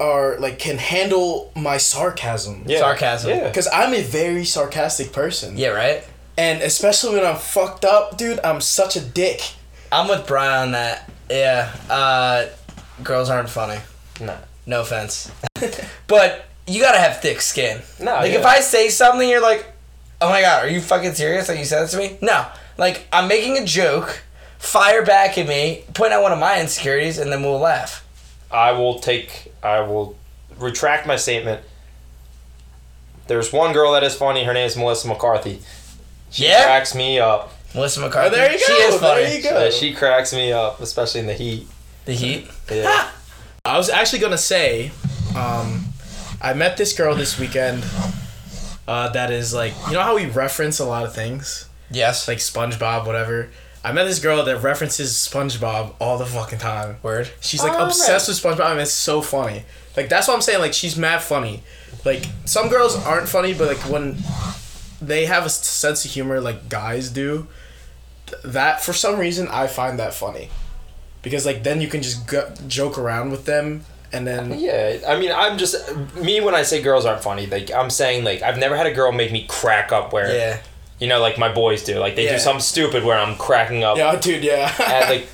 [SPEAKER 2] are like can handle my sarcasm.
[SPEAKER 3] Yeah.
[SPEAKER 1] Sarcasm.
[SPEAKER 3] Yeah.
[SPEAKER 2] Because I'm a very sarcastic person.
[SPEAKER 1] Yeah, right.
[SPEAKER 2] And especially when I'm fucked up, dude, I'm such a dick.
[SPEAKER 1] I'm with Brian on that. Yeah. Uh, girls aren't funny.
[SPEAKER 3] No.
[SPEAKER 1] No offense. but you gotta have thick skin.
[SPEAKER 3] No,
[SPEAKER 1] Like if. I say something, you're like, "Oh my god, are you fucking serious? Like you said this to me?" No. Like I'm making a joke. Fire back at me. Point out one of my insecurities, and then we'll laugh.
[SPEAKER 3] I will take. I will retract my statement. There's one girl that is funny. Her name is Melissa McCarthy. She
[SPEAKER 1] Yeah?
[SPEAKER 3] cracks me up.
[SPEAKER 1] Melissa McCarthy.
[SPEAKER 2] Oh, there you go.
[SPEAKER 1] She is funny.
[SPEAKER 2] there you go.
[SPEAKER 3] She cracks me up, especially in the heat.
[SPEAKER 1] The heat.
[SPEAKER 3] Yeah.
[SPEAKER 2] I was actually gonna say, um, I met this girl this weekend. Uh, that is like you know how we reference a lot of things
[SPEAKER 1] Yes.
[SPEAKER 2] like SpongeBob, whatever. I met this girl that references SpongeBob all the fucking time.
[SPEAKER 1] Word.
[SPEAKER 2] She's like
[SPEAKER 3] Oh,
[SPEAKER 2] obsessed with SpongeBob, and it's so funny. Like that's what I'm saying. Like she's mad funny. Like some girls aren't funny, but like when they have a sense of humor like guys do. Th- That for some reason I find that funny, because like then you can just go- joke around with them and then
[SPEAKER 3] Yeah, I mean, I'm just me when I say girls aren't funny. Like I'm saying, like I've never had a girl make me crack up where
[SPEAKER 1] Yeah.
[SPEAKER 3] you know, like my boys do. Like they
[SPEAKER 2] Yeah.
[SPEAKER 3] do something stupid where I'm cracking up.
[SPEAKER 2] yeah, dude, yeah.
[SPEAKER 3] And like,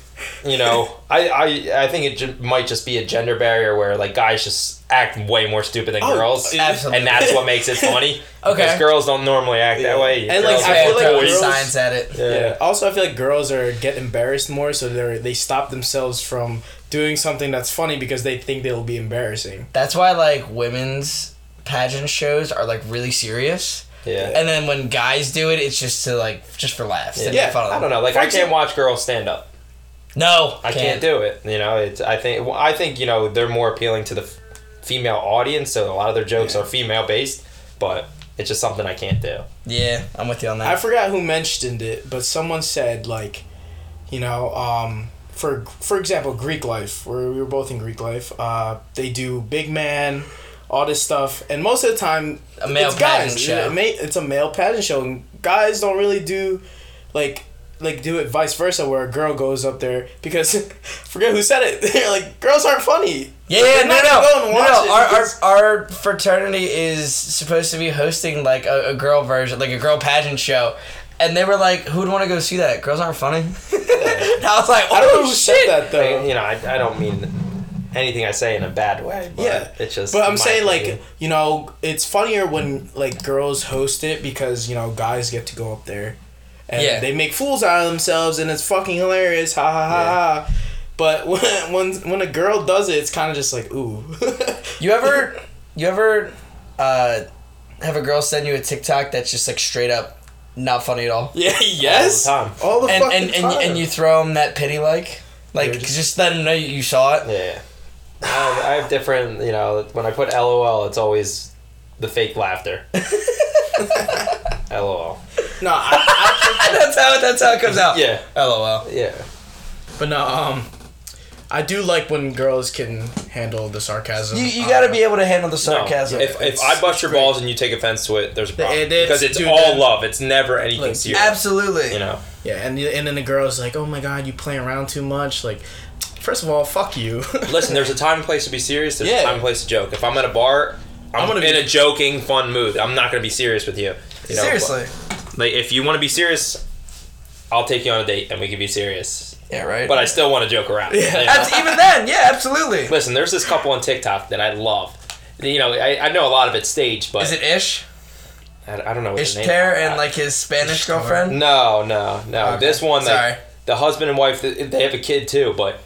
[SPEAKER 3] you know, I I I think it ju- might just be a gender barrier where like guys just act way more stupid than
[SPEAKER 2] Oh,
[SPEAKER 3] girls,
[SPEAKER 1] absolutely.
[SPEAKER 3] and that's what makes it funny.
[SPEAKER 1] Okay.
[SPEAKER 3] because girls don't normally act that way.
[SPEAKER 2] And,
[SPEAKER 3] Girls
[SPEAKER 2] like, I feel like
[SPEAKER 3] toys.
[SPEAKER 2] girls-
[SPEAKER 1] science at it.
[SPEAKER 3] Yeah.
[SPEAKER 2] Yeah. Also, I feel like girls are get embarrassed more, so they they stop themselves from doing something that's funny because they think they'll be embarrassing.
[SPEAKER 1] That's why like women's pageant shows are like really serious.
[SPEAKER 3] Yeah.
[SPEAKER 1] And then when guys do it, it's just to like just for laughs. and
[SPEAKER 2] Yeah,
[SPEAKER 1] fun
[SPEAKER 3] I don't know. Like
[SPEAKER 2] For
[SPEAKER 3] I can't
[SPEAKER 2] example-
[SPEAKER 3] watch girls stand up.
[SPEAKER 1] No,
[SPEAKER 3] I can't. do it. You know, it's. I think. Well, I think you know they're more appealing to the f- female audience, so a lot of their jokes
[SPEAKER 2] Yeah.
[SPEAKER 3] are female based. But it's just something I can't do.
[SPEAKER 1] Yeah, I'm with you on that.
[SPEAKER 2] I forgot who mentioned it, but someone said like, you know, um, for for example, Greek life, where we were both in Greek life, uh, they do big man, all this stuff, and most of the time,
[SPEAKER 1] A male
[SPEAKER 2] it's guys.
[SPEAKER 1] pageant show.
[SPEAKER 2] It's a male pageant show, and guys don't really do, like. Like do it vice versa, where a girl goes up there because forget who said it. They're like girls aren't funny.
[SPEAKER 1] Yeah, yeah, no, no, no, no. Our, our, our fraternity is supposed to be hosting like a, a girl version, like a girl pageant show, and they were like, "Who would want to go see that? Girls aren't funny." and I was like, "Oh
[SPEAKER 2] I don't know who
[SPEAKER 1] shit!"
[SPEAKER 2] said that though.
[SPEAKER 3] I, you know, I, I don't mean anything I say in a bad way. But
[SPEAKER 2] Yeah.
[SPEAKER 3] it's just.
[SPEAKER 2] But I'm saying
[SPEAKER 3] opinion.
[SPEAKER 2] like you know it's funnier when like girls host it because you know guys get to go up there, and
[SPEAKER 1] Yeah.
[SPEAKER 2] they make fools out of themselves and it's fucking hilarious, ha ha ha ha. But when when when a girl does it, it's kind of just like ooh.
[SPEAKER 1] You ever, you ever, uh, have a girl send you a TikTok that's just like straight up not funny at all,
[SPEAKER 2] yeah. Yes.
[SPEAKER 3] All the time.
[SPEAKER 2] All the
[SPEAKER 1] and
[SPEAKER 2] fucking
[SPEAKER 1] and, and,
[SPEAKER 2] time.
[SPEAKER 1] and you throw them that pity like, like
[SPEAKER 2] They're
[SPEAKER 1] just,
[SPEAKER 2] just-
[SPEAKER 1] let them know you, you saw it.
[SPEAKER 3] Yeah. I have, I have different. You know, when I put LOL, it's always the fake laughter. LOL.
[SPEAKER 2] no, I,
[SPEAKER 1] that's how that's how it comes out.
[SPEAKER 3] Yeah.
[SPEAKER 1] LOL.
[SPEAKER 3] Yeah.
[SPEAKER 2] but no. Um, I do like when girls can handle the sarcasm.
[SPEAKER 1] You, you got to be able to handle the sarcasm.
[SPEAKER 3] No, if, if I bust your
[SPEAKER 2] great.
[SPEAKER 3] balls and you take offense to it, there's a problem.
[SPEAKER 2] It- it's-
[SPEAKER 3] because it's
[SPEAKER 2] dude,
[SPEAKER 3] all love. It's never anything
[SPEAKER 2] Look,
[SPEAKER 3] serious.
[SPEAKER 1] Absolutely.
[SPEAKER 3] You know.
[SPEAKER 2] Yeah, and and then the girl's like, "Oh my god, you playing around too much." Like, first of all, fuck you.
[SPEAKER 3] Listen, there's a time and place to be serious. There's
[SPEAKER 2] Yeah.
[SPEAKER 3] a time and place to joke. If I'm at a bar, I'm,
[SPEAKER 2] I'm gonna
[SPEAKER 3] in
[SPEAKER 2] be-
[SPEAKER 3] a joking, fun mood. I'm not gonna be serious with you. you know?
[SPEAKER 1] Seriously.
[SPEAKER 3] Like if you want to be serious, I'll take you on a date and we can be serious.
[SPEAKER 1] Yeah, right.
[SPEAKER 3] But I still want to joke around.
[SPEAKER 2] Yeah.
[SPEAKER 3] you know?
[SPEAKER 1] Even then, yeah, absolutely.
[SPEAKER 3] Listen, there's this couple on TikTok that I love. You know, I, I know a lot of it's staged, but
[SPEAKER 1] Is it Ish?
[SPEAKER 3] I, I don't know what the name.
[SPEAKER 1] And like his Spanish girlfriend?
[SPEAKER 3] No, no, no.
[SPEAKER 1] Okay,
[SPEAKER 3] This one, like
[SPEAKER 1] sorry.
[SPEAKER 3] the husband and wife, they they have a kid too, but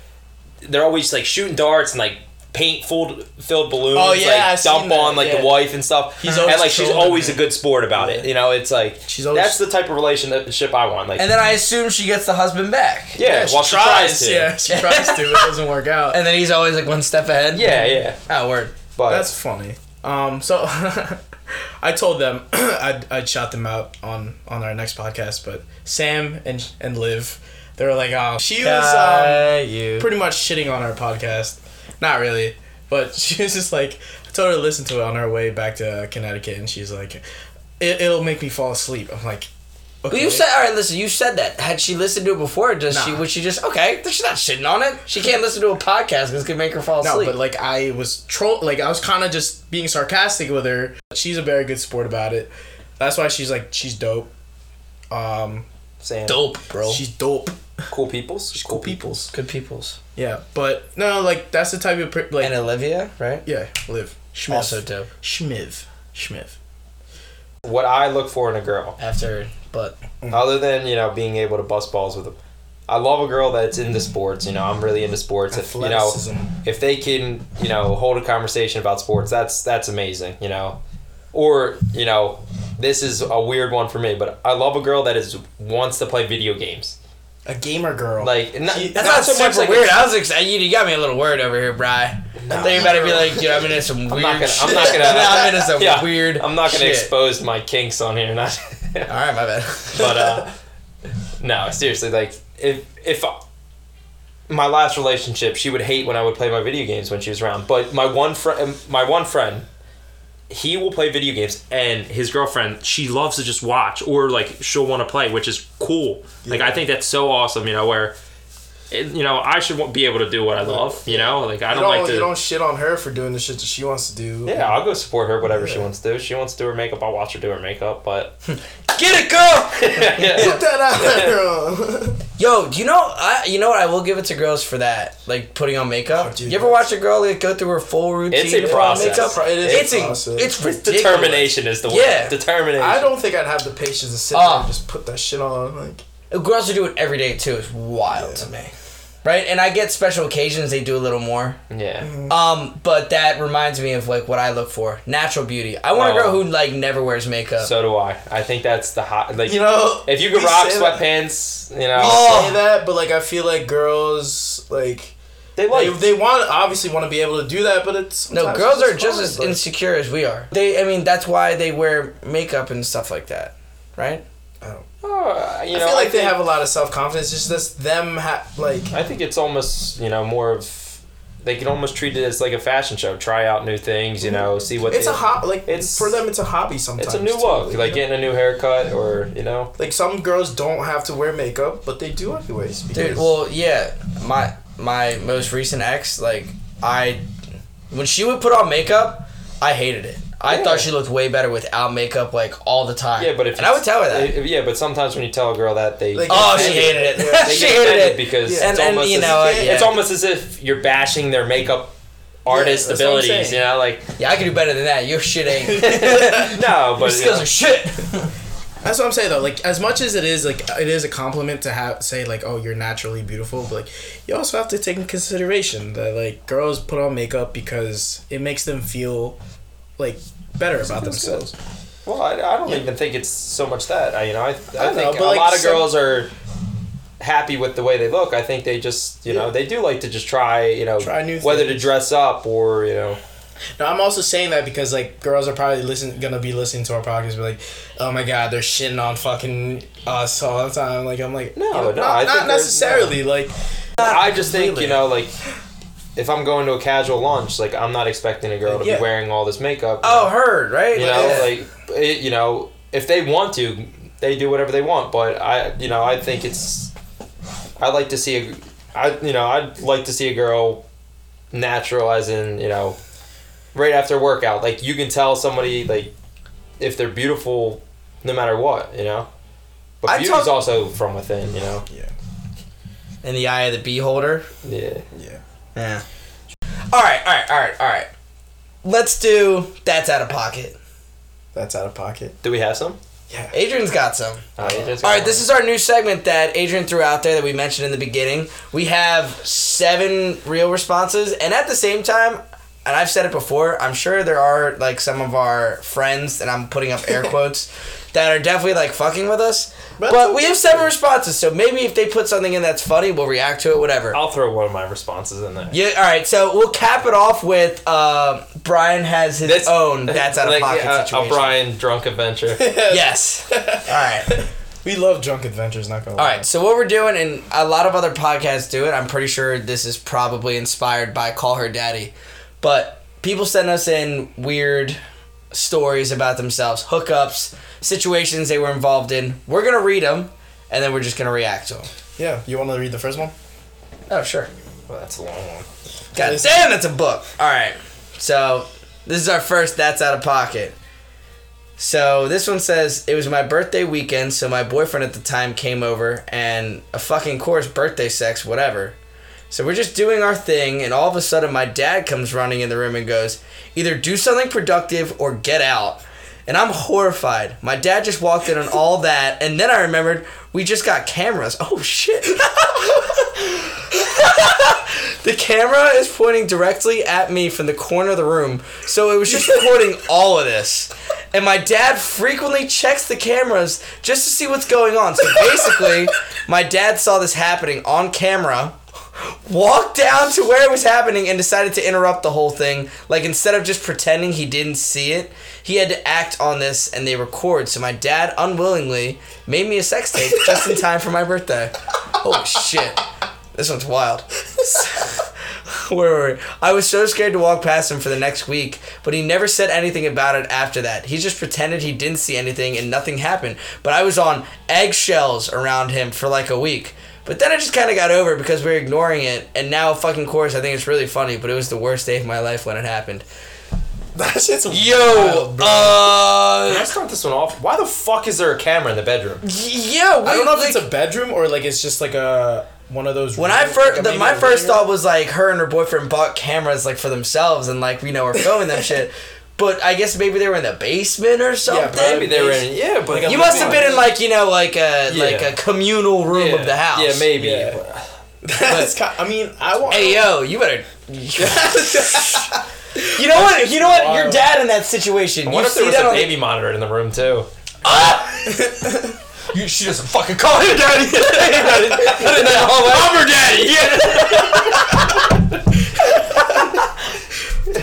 [SPEAKER 3] they're always like shooting darts and like paint filled filled balloons.
[SPEAKER 2] Oh, yeah,
[SPEAKER 3] like, dump on like
[SPEAKER 2] yeah.
[SPEAKER 3] the wife and stuff.
[SPEAKER 2] He's
[SPEAKER 3] and like she's always
[SPEAKER 2] her.
[SPEAKER 3] a good sport about it. You know, it's like
[SPEAKER 2] She's always-
[SPEAKER 3] that's the type of relationship I want. Like
[SPEAKER 1] And then I assume she gets the husband back.
[SPEAKER 3] yeah, well she tries to.
[SPEAKER 2] Yeah, she tries to. It doesn't work out.
[SPEAKER 1] And then he's always like one step ahead.
[SPEAKER 3] yeah, yeah.
[SPEAKER 1] Oh, word.
[SPEAKER 3] But
[SPEAKER 2] That's funny. Um, so I told them I'd, I'd shout them out on on our next podcast, but Sam and and Liv, they were like, oh, she was um, pretty much shitting on our podcast. Not really, but she was just like, I told her to listen to it on her way back to Connecticut, and she's like, it, it'll make me fall asleep. I'm like, okay.
[SPEAKER 1] Well, you said, all right, listen, you said that. Had she listened to it before, does she,
[SPEAKER 2] Nah.
[SPEAKER 1] would she just, okay, she's not shitting on it. She can't listen to a podcast because it could make her fall
[SPEAKER 2] No,
[SPEAKER 1] asleep.
[SPEAKER 2] No, but like I was troll, like I was kind of just being sarcastic with her. She's a very good sport about it. That's why she's like she's dope. Um,
[SPEAKER 3] Sam,
[SPEAKER 1] Dope, bro.
[SPEAKER 2] she's dope.
[SPEAKER 3] cool peoples.
[SPEAKER 2] She's cool peoples.
[SPEAKER 1] Good peoples.
[SPEAKER 2] Yeah, but no, like that's the type of per- like
[SPEAKER 1] And Olivia, right?
[SPEAKER 2] yeah, live. Schmiv.
[SPEAKER 1] Also dope.
[SPEAKER 2] Schmiv. Schmiv.
[SPEAKER 3] What I look for in a girl,
[SPEAKER 1] After, but mm.
[SPEAKER 3] other than you know being able to bust balls with them, I love a girl that's into sports. You know, I'm really into sports. If you know, if they can, you know, hold a conversation about sports, that's that's amazing. You know, or you know, this is a weird one for me, but I love a girl that is wants to play video games.
[SPEAKER 2] A gamer girl.
[SPEAKER 3] Like, not,
[SPEAKER 2] She-
[SPEAKER 1] that's
[SPEAKER 3] not
[SPEAKER 1] not,
[SPEAKER 3] so much like
[SPEAKER 1] weird. I was excited. You, you got me a little worried over here, Bry. I thought you better be like, you know, I'm into some weird
[SPEAKER 3] I'm not gonna.
[SPEAKER 1] shit.
[SPEAKER 3] I'm not gonna.
[SPEAKER 1] I'm into some
[SPEAKER 3] yeah,
[SPEAKER 1] weird
[SPEAKER 3] I'm not gonna
[SPEAKER 1] shit.
[SPEAKER 3] expose my kinks on here. Not.
[SPEAKER 1] All right, my bad.
[SPEAKER 3] but uh, no, seriously, like if if my last relationship, she would hate when I would play my video games when she was around. But my one friend, my one friend, he will play video games and his girlfriend she loves to just watch or like she'll want to play which is cool like i think that's so awesome you know where it, you know i should be able to do what i love you know like i don't,
[SPEAKER 2] don't,
[SPEAKER 3] like to
[SPEAKER 2] you don't shit on her for doing the shit that she wants to do.
[SPEAKER 3] yeah i'll go support her whatever she wants to do she wants to do her makeup i'll watch her do her makeup but
[SPEAKER 1] Get it, girl.
[SPEAKER 2] Get that out.
[SPEAKER 1] Yo, do you know? I you know what? I will give it to girls for that, like putting on makeup.
[SPEAKER 2] Oh, dude,
[SPEAKER 1] you ever watch a girl like go through her full routine?
[SPEAKER 3] It's a
[SPEAKER 1] to put on
[SPEAKER 3] process.
[SPEAKER 1] Makeup?
[SPEAKER 2] It is a
[SPEAKER 1] it's a-
[SPEAKER 2] process.
[SPEAKER 1] it's ridiculous.
[SPEAKER 3] determination is the word
[SPEAKER 1] Yeah.
[SPEAKER 3] determination
[SPEAKER 2] I don't think I'd have the patience to sit
[SPEAKER 1] Ah.
[SPEAKER 2] there and just put that shit on. Like,
[SPEAKER 1] Girls who do it every day too is wild to me. Right, and I get special occasions they do a little more.
[SPEAKER 3] yeah
[SPEAKER 1] Um, but that reminds me of like what I look for: natural beauty. I want a girl
[SPEAKER 3] Oh.
[SPEAKER 1] who like never wears makeup.
[SPEAKER 3] so do i i think that's the hot like
[SPEAKER 2] you know,
[SPEAKER 3] if you could rock
[SPEAKER 2] say that-
[SPEAKER 3] sweatpants you know
[SPEAKER 2] we
[SPEAKER 1] Oh.
[SPEAKER 2] say that, but like I feel like girls like
[SPEAKER 3] they
[SPEAKER 2] they,
[SPEAKER 3] like
[SPEAKER 2] they want obviously want to be able to do that, but it's
[SPEAKER 1] no, girls
[SPEAKER 2] it's
[SPEAKER 1] are just
[SPEAKER 2] fun,
[SPEAKER 1] as
[SPEAKER 2] but-
[SPEAKER 1] insecure as we are. They, I mean, that's why they wear makeup and stuff like that, right?
[SPEAKER 3] Oh, you
[SPEAKER 2] I feel like they
[SPEAKER 3] think-
[SPEAKER 2] have a lot of self confidence. It's just them ha- like
[SPEAKER 3] I think it's almost you know more of they can almost treat it as like a fashion show. Try out new things, you know, see what
[SPEAKER 2] it's
[SPEAKER 3] they,
[SPEAKER 2] a hot like
[SPEAKER 3] It's-
[SPEAKER 2] for them. It's a hobby sometimes.
[SPEAKER 3] It's a new
[SPEAKER 2] too,
[SPEAKER 3] look, like
[SPEAKER 2] you know?
[SPEAKER 3] getting a new haircut or you know.
[SPEAKER 2] like some girls don't have to wear makeup, but they do anyways.
[SPEAKER 1] Dude,
[SPEAKER 2] because-
[SPEAKER 1] well, yeah, my my most recent ex, like I, when she would put on makeup, I hated it. I
[SPEAKER 3] Yeah.
[SPEAKER 1] thought she looked way better without makeup, like all the time.
[SPEAKER 3] Yeah, but if
[SPEAKER 1] and I would tell her that.
[SPEAKER 3] if- yeah, but sometimes when you tell a girl that they
[SPEAKER 2] Like,
[SPEAKER 1] oh, she hated it.
[SPEAKER 2] Yeah.
[SPEAKER 1] she hated it
[SPEAKER 3] because
[SPEAKER 1] and,
[SPEAKER 3] it's
[SPEAKER 1] and
[SPEAKER 3] almost
[SPEAKER 1] you
[SPEAKER 3] as,
[SPEAKER 1] know, what, yeah.
[SPEAKER 3] it's almost as if you're bashing their makeup artist
[SPEAKER 2] that's
[SPEAKER 3] abilities. You know, like
[SPEAKER 1] yeah, I could do better than that. Your shit ain't.
[SPEAKER 3] no,
[SPEAKER 1] Your
[SPEAKER 3] but you
[SPEAKER 1] skills
[SPEAKER 3] know,
[SPEAKER 1] are shit.
[SPEAKER 2] That's what I'm saying though. Like as much as it is like it is a compliment to have say like oh you're naturally beautiful, but like you also have to take in consideration that like girls put on makeup because it makes them feel like better about themselves.
[SPEAKER 3] Well, I, I don't even think it's so much that. I, you know, I, I,
[SPEAKER 2] I
[SPEAKER 3] think
[SPEAKER 2] but
[SPEAKER 3] a
[SPEAKER 2] like
[SPEAKER 3] lot of
[SPEAKER 2] some-
[SPEAKER 3] girls are happy with the way they look. I think they just, you know, they do like to just try, you know,
[SPEAKER 2] Try
[SPEAKER 3] whether to dress up or, you know,
[SPEAKER 2] No, I'm also saying that because like girls are probably listen gonna be listening to our podcast, be like, oh my god, they're shitting on fucking us all the time. Like I'm like
[SPEAKER 3] No,
[SPEAKER 2] you know,
[SPEAKER 3] no,
[SPEAKER 2] not, not necessarily. Like
[SPEAKER 3] I just think, you know, like, if I'm going to a casual lunch, like, I'm not expecting a girl to
[SPEAKER 2] Yeah.
[SPEAKER 3] be wearing all this makeup.
[SPEAKER 1] Oh,
[SPEAKER 3] know?
[SPEAKER 1] heard right?
[SPEAKER 3] You know,
[SPEAKER 1] Yeah.
[SPEAKER 3] like, it, you know, if they want to, they do whatever they want. But I, you know, I think it's, I like to see a, I, you know, I'd like to see a girl natural, as in, you know, right after workout. Like, you can tell somebody, like, if they're beautiful, no matter what, you know. But
[SPEAKER 1] I
[SPEAKER 3] beauty's
[SPEAKER 1] talk-
[SPEAKER 3] also from within, you know. Yeah.
[SPEAKER 1] In the eye of the beholder.
[SPEAKER 3] Yeah.
[SPEAKER 2] yeah.
[SPEAKER 1] Yeah. All right, all right, all right, all right. Let's do that's out of pocket.
[SPEAKER 2] That's out of pocket.
[SPEAKER 3] Do we have some?
[SPEAKER 2] Yeah.
[SPEAKER 1] Adrian's got some.
[SPEAKER 3] Oh, you just
[SPEAKER 1] All
[SPEAKER 3] got
[SPEAKER 1] right, this is our new segment that Adrian threw out there that we mentioned in the beginning. We have seven real responses, and at the same time, and I've said it before, I'm sure there are like some of our friends, and I'm putting up air quotes, that are definitely like fucking with us.
[SPEAKER 2] But
[SPEAKER 1] But, we have seven responses, so maybe if they put something in that's funny, we'll react to it, whatever.
[SPEAKER 3] I'll throw one of my responses in there.
[SPEAKER 1] Yeah, all right. So we'll cap it off with uh, Brian has his
[SPEAKER 3] That's-
[SPEAKER 1] own that's out of pocket
[SPEAKER 3] uh,
[SPEAKER 1] situation.
[SPEAKER 3] A Brian drunk adventure.
[SPEAKER 1] Yes. all right.
[SPEAKER 2] We love drunk adventures. Not gonna.
[SPEAKER 1] All
[SPEAKER 2] lie.
[SPEAKER 1] right. So what we're doing, and a lot of other podcasts do it. I'm pretty sure this is probably inspired by Call Her Daddy, but people send us in weird stories about themselves, hookups, situations they were involved in. We're gonna read them, and then we're just gonna react to them.
[SPEAKER 2] Yeah. You want to read the first one?
[SPEAKER 1] Oh sure.
[SPEAKER 3] well, that's a long one.
[SPEAKER 1] God damn, that's a book. All right. So this is our first That's Out of Pocket. So this one says it was my birthday weekend, so my boyfriend at the time came over and a fucking course birthday sex, whatever. So we're just doing our thing, and all of a sudden my dad comes running in the room and goes, either do something productive or get out. And I'm horrified. My dad just walked in on all that, and then I remembered we just got cameras. Oh shit. The camera is pointing directly at me from the corner of the room, so it was just recording all of this. And my dad frequently checks the cameras just to see what's going on. So basically, my dad saw this happening on camera, walked down to where it was happening, and decided to interrupt the whole thing. Like, instead of just pretending he didn't see it, he had to act on this and they record. So my dad unwillingly made me a sex tape just in time for my birthday. Holy shit. This one's wild. Where were we? I was so scared to walk past him for the next week, but he never said anything about it after that. He just pretended he didn't see anything and nothing happened. But I was on eggshells around him for like a week. But then I just kind of got over it because we were ignoring it, and now fucking course I think it's really funny. But it was the worst day of my life when it happened.
[SPEAKER 2] That shit's
[SPEAKER 1] Yo,
[SPEAKER 2] wild, bro.
[SPEAKER 1] uh,
[SPEAKER 3] Let's start this one off. Why the fuck is there a camera in the bedroom?
[SPEAKER 1] yeah.
[SPEAKER 2] I don't know if it's a bedroom or like it's just like a one of those.
[SPEAKER 1] When I first,
[SPEAKER 2] like,
[SPEAKER 1] my first thought was like her and her boyfriend bought cameras like for themselves and like you know we're filming that shit. But I guess maybe they were in the basement or something.
[SPEAKER 3] Yeah, Maybe they were in. Yeah, but
[SPEAKER 1] you must have been in like you know like a
[SPEAKER 3] Yeah.
[SPEAKER 1] like a communal room
[SPEAKER 3] yeah.
[SPEAKER 1] of the house.
[SPEAKER 3] Yeah, maybe.
[SPEAKER 2] Yeah.
[SPEAKER 3] but-
[SPEAKER 2] That's kind, I mean, I want.
[SPEAKER 1] Hey yo, you better. you know what? You know what? Your dad in that situation.
[SPEAKER 3] I
[SPEAKER 1] You
[SPEAKER 3] wonder if there
[SPEAKER 1] see
[SPEAKER 3] was a
[SPEAKER 1] on
[SPEAKER 3] baby monitor in the room too. Ah!
[SPEAKER 1] You, she doesn't fucking call him daddy. I'm her daddy.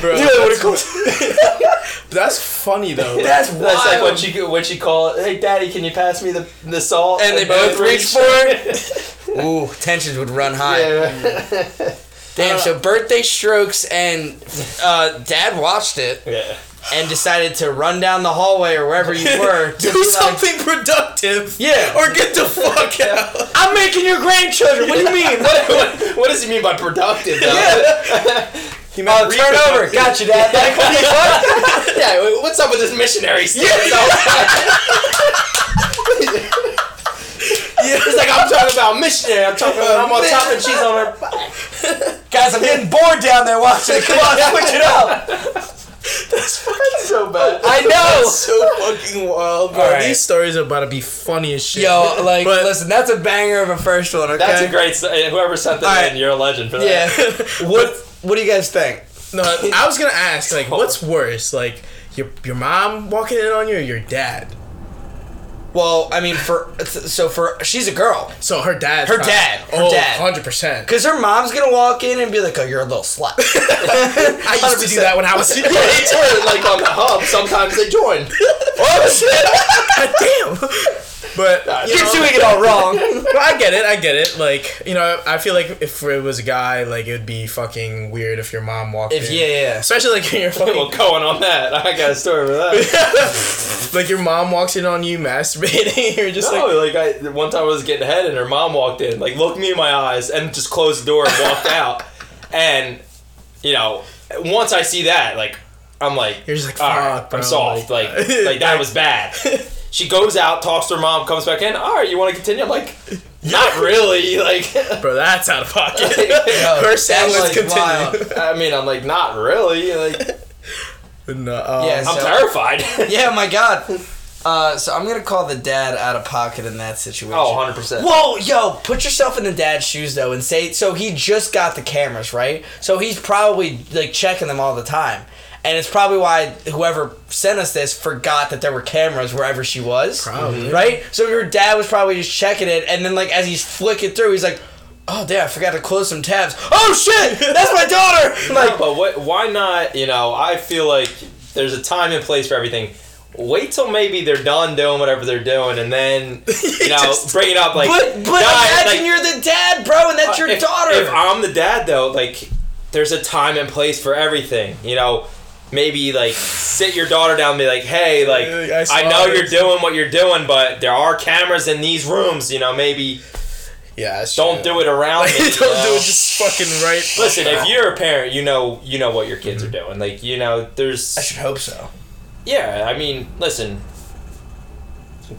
[SPEAKER 2] Bro,
[SPEAKER 1] You know what it
[SPEAKER 2] that's,
[SPEAKER 1] calls?
[SPEAKER 2] that's funny though.
[SPEAKER 1] That's wild.
[SPEAKER 3] That's like when she when she called, "Hey, daddy, can you pass me the the salt?"
[SPEAKER 1] and they both reach for it. Ooh, tensions would run high.
[SPEAKER 3] Yeah.
[SPEAKER 1] Damn. So birthday strokes and uh, dad watched it
[SPEAKER 3] yeah.
[SPEAKER 1] and decided to run down the hallway or wherever you were. to
[SPEAKER 2] Do
[SPEAKER 1] be like,
[SPEAKER 2] something productive.
[SPEAKER 1] Yeah.
[SPEAKER 2] Or get the fuck out.
[SPEAKER 1] I'm making your grandchildren. What do you mean? What?
[SPEAKER 3] what, what does he mean by productive? Though?
[SPEAKER 1] Yeah.
[SPEAKER 2] He meant
[SPEAKER 1] Oh, turn over. Got you, dad. Like, what?
[SPEAKER 3] yeah. What's up with this missionary stuff? Yeah. It's like I'm talking about missionary. I'm talking about I'm on top and she's on her. back.
[SPEAKER 1] Guys, I'm getting bored down there watching it. Come on, switch it up.
[SPEAKER 3] That's fucking so bad.
[SPEAKER 1] I know.
[SPEAKER 2] So fucking wild, bro.
[SPEAKER 1] Right.
[SPEAKER 2] These stories are about to be funny as shit.
[SPEAKER 1] Yo, like,
[SPEAKER 2] But-
[SPEAKER 1] listen, that's a banger of a first one. Okay.
[SPEAKER 3] That's a great. st- uh, Whoever sent that in, you're a legend for that.
[SPEAKER 1] Yeah. what What do you guys think?
[SPEAKER 2] No, I was gonna ask, like, what's worse, like your your mom walking in on you or your dad?
[SPEAKER 1] Well, I mean, for so for she's a girl.
[SPEAKER 2] So her dad.
[SPEAKER 1] Her dad, her
[SPEAKER 2] oh,
[SPEAKER 1] dad.
[SPEAKER 2] Hundred percent.
[SPEAKER 1] Cause her mom's gonna walk in and be like, "Oh, you're a little slut."
[SPEAKER 2] I used to do that when I was.
[SPEAKER 3] Yeah, they turn like on the hub. Sometimes they join.
[SPEAKER 1] oh shit!
[SPEAKER 2] God damn. But you
[SPEAKER 1] You're
[SPEAKER 2] know,
[SPEAKER 1] doing it all wrong.
[SPEAKER 2] Well, I get it. I get it. Like you know, I feel like if it was a guy, like it would be fucking weird if your mom walked
[SPEAKER 1] If
[SPEAKER 2] in.
[SPEAKER 1] yeah, yeah.
[SPEAKER 2] Especially like when you're fucking
[SPEAKER 3] well,
[SPEAKER 2] fucking
[SPEAKER 3] going on that, I got a story for that.
[SPEAKER 2] like your mom walks in on you masturbating. You're just
[SPEAKER 3] no,
[SPEAKER 2] like,
[SPEAKER 3] like I one time I was getting head and her mom walked in, like looked me in my eyes and just closed the door and walked out. And you know, once I see that, like I'm like,
[SPEAKER 2] You're just like,
[SPEAKER 3] all right,
[SPEAKER 2] fuck, bro,
[SPEAKER 3] I'm soft.
[SPEAKER 2] like-
[SPEAKER 3] Like, like, that was bad. She goes out, talks to her mom, comes back in. All right, you want to continue? I'm like, not really. Like,
[SPEAKER 2] bro, that's out of pocket.
[SPEAKER 1] Yo,
[SPEAKER 2] Her saying,
[SPEAKER 1] that's, like,
[SPEAKER 2] continue.
[SPEAKER 3] I mean, I'm like, not really. Like,
[SPEAKER 2] no, um,
[SPEAKER 1] Yeah,
[SPEAKER 3] I'm terrified.
[SPEAKER 1] Yeah, my God. Uh, so I'm gonna call the dad out of pocket in that situation.
[SPEAKER 3] oh, 100 percent.
[SPEAKER 1] Whoa, yo, put yourself in the dad's shoes though, and say so. He just got the cameras, right? So he's probably like checking them all the time, and it's probably why whoever sent us this forgot that there were cameras wherever she was.
[SPEAKER 2] Probably. Mm-hmm.
[SPEAKER 1] right. So your dad was probably just checking it, and then like as he's flicking through, he's like, "Oh, damn, I forgot to close some tabs. Oh shit, that's my daughter." Like,
[SPEAKER 3] but what? Why not? You know, I feel like there's a time and place for everything. Wait till maybe they're done doing whatever they're doing, and then you know
[SPEAKER 2] Just-
[SPEAKER 3] bring it up like.
[SPEAKER 1] but but
[SPEAKER 3] guys,
[SPEAKER 1] imagine
[SPEAKER 3] like,
[SPEAKER 1] you're the dad, bro, and that's uh, your
[SPEAKER 3] if,
[SPEAKER 1] daughter.
[SPEAKER 3] If I'm the dad, though, like there's a time and place for everything. You know, maybe like sit your daughter down and be like, "Hey, like
[SPEAKER 2] I
[SPEAKER 3] I,
[SPEAKER 2] saw
[SPEAKER 3] know
[SPEAKER 2] this."
[SPEAKER 3] you're doing what you're doing, but there are cameras in these rooms. You know, maybe
[SPEAKER 2] yeah,
[SPEAKER 3] don't do it around me.
[SPEAKER 2] Don't
[SPEAKER 3] you know?
[SPEAKER 2] do it just fucking right.
[SPEAKER 3] Listen, if you're a parent, you know you know what your kids are mm-hmm. doing. Like you know, there's
[SPEAKER 1] I should hope so.
[SPEAKER 3] yeah. I mean, listen,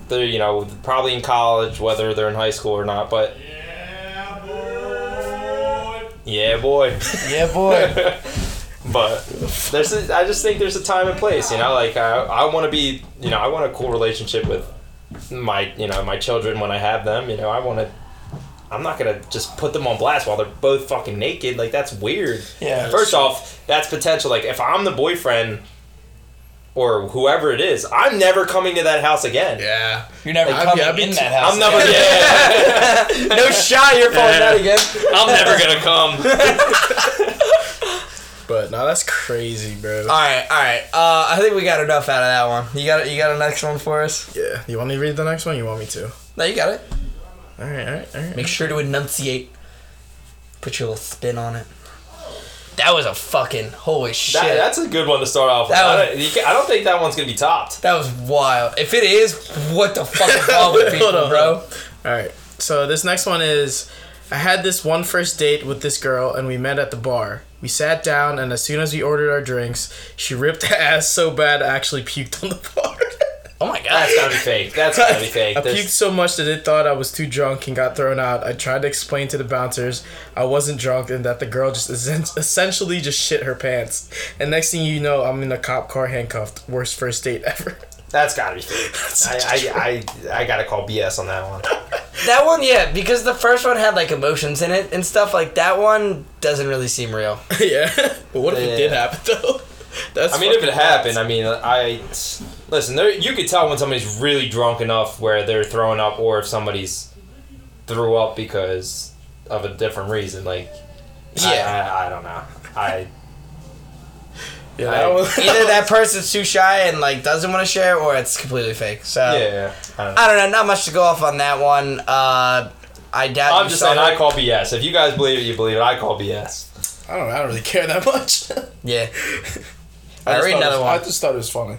[SPEAKER 3] they're you know probably in college, whether they're in high school or not. But Yeah, boy.
[SPEAKER 1] yeah, boy. Yeah, boy.
[SPEAKER 3] but there's a, I just think there's a time and place. You know, like I I want to be you know I want a cool relationship with my you know my children when I have them. You know, I want to. I'm not gonna just put them on blast while they're both fucking naked. Like that's weird.
[SPEAKER 1] Yeah.
[SPEAKER 3] First off, that's potential. Like if I'm the boyfriend or whoever it is, I'm never coming to that house again.
[SPEAKER 2] yeah,
[SPEAKER 1] You're never
[SPEAKER 2] I'd-
[SPEAKER 1] coming
[SPEAKER 2] I'd
[SPEAKER 1] in
[SPEAKER 2] t-
[SPEAKER 1] that house.
[SPEAKER 3] I'm never.
[SPEAKER 1] again.
[SPEAKER 3] Yeah.
[SPEAKER 1] no shot. You're falling
[SPEAKER 3] Yeah.
[SPEAKER 1] out again.
[SPEAKER 3] I'm never gonna come.
[SPEAKER 2] but no, that's crazy, bro.
[SPEAKER 1] All right, all right. Uh, I think we got enough out of that one. You got you got a next one for us?
[SPEAKER 2] yeah, you want me to read the next one? You want me to?
[SPEAKER 1] No, you got it.
[SPEAKER 2] All right, all right, all right.
[SPEAKER 1] Make sure to enunciate. Put your little spin on it. that was a fucking holy shit.
[SPEAKER 3] That, that's a good one to start off with.
[SPEAKER 1] That
[SPEAKER 3] I, don't, you can, I don't think that one's gonna be topped.
[SPEAKER 1] That was wild. If it is, what the fuck is wrong with people, bro?
[SPEAKER 2] All right. So this next one is I had this one first date with this girl and we met at the bar. We sat down and as soon as we ordered our drinks, she ripped her ass so bad I actually puked on the bar.
[SPEAKER 1] Oh my god.
[SPEAKER 3] That's gotta be fake. That's gotta be fake.
[SPEAKER 2] I
[SPEAKER 3] There's-
[SPEAKER 2] puked so much that it thought I was too drunk and got thrown out. I tried to explain to the bouncers I wasn't drunk and that the girl just essentially just shit her pants. And next thing you know, I'm in a cop car handcuffed. Worst first date ever.
[SPEAKER 3] That's gotta be fake. I, I, I, I gotta call BS on that one.
[SPEAKER 1] That one, yeah, because the first one had like emotions in it and stuff. Like that one doesn't really seem real.
[SPEAKER 2] yeah. But what if it did happen though? That's
[SPEAKER 3] I mean, if
[SPEAKER 2] fucking
[SPEAKER 3] it happened, I mean, I listen. There, you could tell when somebody's really drunk enough where they're throwing up, or if somebody's threw up because of a different reason. Like, I-
[SPEAKER 1] Yeah.
[SPEAKER 3] I, I, don't know. I
[SPEAKER 2] Yeah,
[SPEAKER 3] I-
[SPEAKER 2] that one-
[SPEAKER 1] Either that person's too shy and like doesn't want to share, or it's completely fake. So
[SPEAKER 3] yeah. I don't know.
[SPEAKER 1] I don't know. Not much to go off on that one. Uh, I doubt.
[SPEAKER 3] I'm just
[SPEAKER 1] saw
[SPEAKER 3] saying, I call BS. If you guys believe it, you believe it. I call BS.
[SPEAKER 2] I don't. I don't really care that much.
[SPEAKER 1] Yeah.
[SPEAKER 2] I
[SPEAKER 1] Alright,
[SPEAKER 2] just
[SPEAKER 1] read another
[SPEAKER 2] was-
[SPEAKER 1] one.
[SPEAKER 2] I just thought it was funny.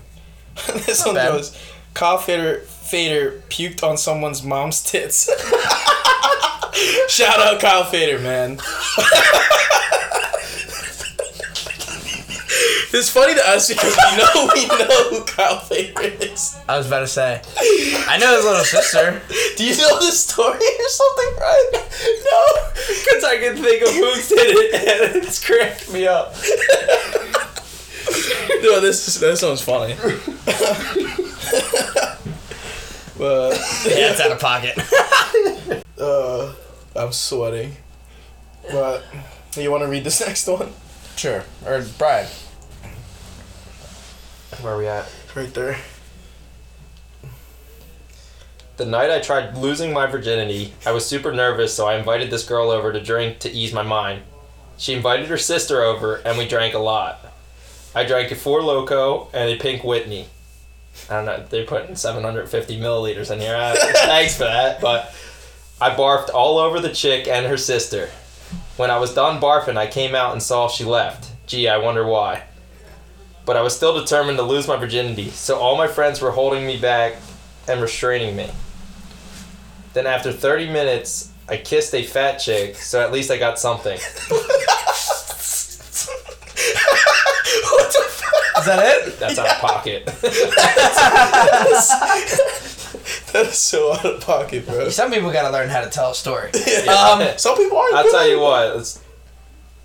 [SPEAKER 2] this one
[SPEAKER 1] bad.
[SPEAKER 2] goes, Kyle Fader, Fader puked on someone's mom's tits. Shout out Kyle Fader, man. It's funny to us because we know we know who Kyle Fader is.
[SPEAKER 1] I was about to say. I know his little sister.
[SPEAKER 2] Do you know this story or something, right?
[SPEAKER 3] No, because I can think of who did it, and it's cracked me up.
[SPEAKER 2] No, this is, this one's funny. but
[SPEAKER 1] Yeah, it's out of pocket.
[SPEAKER 2] uh, I'm sweating. But you want to read this next one?
[SPEAKER 1] sure. Or Brian.
[SPEAKER 3] Where are we at?
[SPEAKER 2] Right there.
[SPEAKER 3] The night I tried losing my virginity, I was super nervous, so I invited this girl over to drink to ease my mind. She invited her sister over, and we drank a lot. I drank a Four Loco and a Pink Whitney. I don't know, they're putting 750 milliliters in here. I, uh, thanks for that, but I barfed all over the chick and her sister. When I was done barfing, I came out and saw she left. Gee, I wonder why. But I was still determined to lose my virginity, so all my friends were holding me back and restraining me. Then after 30 minutes, I kissed a fat chick, so at least I got something.
[SPEAKER 2] what the fuck?
[SPEAKER 1] Is that it?
[SPEAKER 3] That's out of pocket.
[SPEAKER 2] That is so out of pocket, bro.
[SPEAKER 1] Some people gotta learn how to tell a story. Yeah.
[SPEAKER 3] Um,
[SPEAKER 2] Some people aren't.
[SPEAKER 3] I'll
[SPEAKER 2] good
[SPEAKER 3] tell
[SPEAKER 2] at
[SPEAKER 3] you what. It's,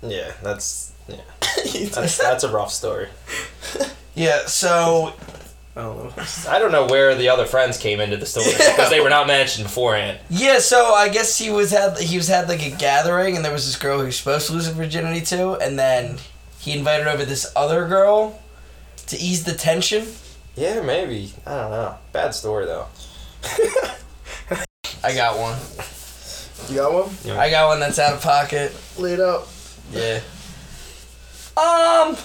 [SPEAKER 3] yeah, that's yeah, that's that's a rough story.
[SPEAKER 1] Yeah. So
[SPEAKER 2] I don't know.
[SPEAKER 3] I don't know where the other friends came into the story because they were not mentioned beforehand.
[SPEAKER 1] yeah. So I guess he was had he was had like a gathering, and there was this girl he was supposed to lose her virginity to, and then he invited over this other girl to ease the tension.
[SPEAKER 3] Yeah, maybe. I don't know. Bad story though.
[SPEAKER 1] I got one.
[SPEAKER 2] You got one?
[SPEAKER 1] I got one that's out of pocket.
[SPEAKER 2] Laid out.
[SPEAKER 1] Yeah. Um.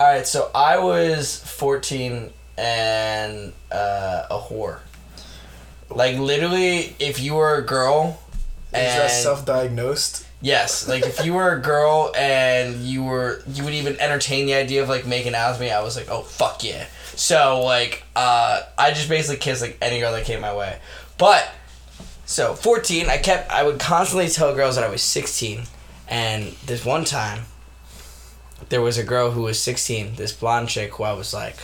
[SPEAKER 1] All right. So I was fourteen and uh, a whore. Like literally, if you were a girl, and
[SPEAKER 2] self-diagnosed?
[SPEAKER 1] yes, like if you were a girl and you were you would even entertain the idea of like making out with me, I was like, oh fuck yeah. So like, uh, I just basically kissed like any girl that came my way, but. So 14, I kept I would constantly tell girls that I was 16 and this one time there was a girl who was 16, this blonde chick who I was like,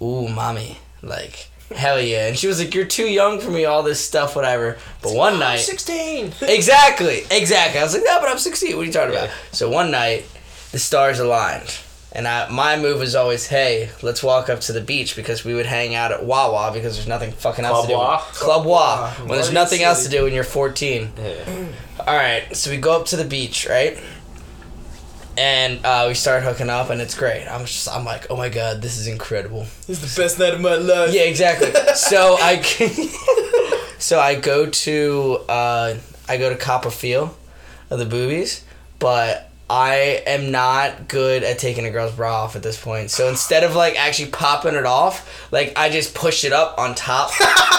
[SPEAKER 1] "Ooh, mommy." Like, hell yeah. And she was like, "You're too young for me all this stuff whatever." But one night
[SPEAKER 3] Sixteen.
[SPEAKER 1] Exactly. Exactly. I was like, "No, but I'm 16. What are you talking about?" So one night the stars aligned. And I, my move was always, hey, let's walk up to the beach because we would hang out at Wawa because there's nothing fucking else
[SPEAKER 3] Club
[SPEAKER 1] to do. Club Wa. When there's nothing else to do when you're 14.
[SPEAKER 3] Yeah.
[SPEAKER 1] All right, so we go up to the beach, right? And uh, we start hooking up, and it's great. I'm just, I'm like, oh my god, this is incredible.
[SPEAKER 2] This is the best night of my life.
[SPEAKER 1] Yeah, exactly. so I, so I go to, uh, I go to Copperfield of the boobies, but I am not good at taking a girl's bra off at this point. So instead of like actually popping it off, like I just push it up on top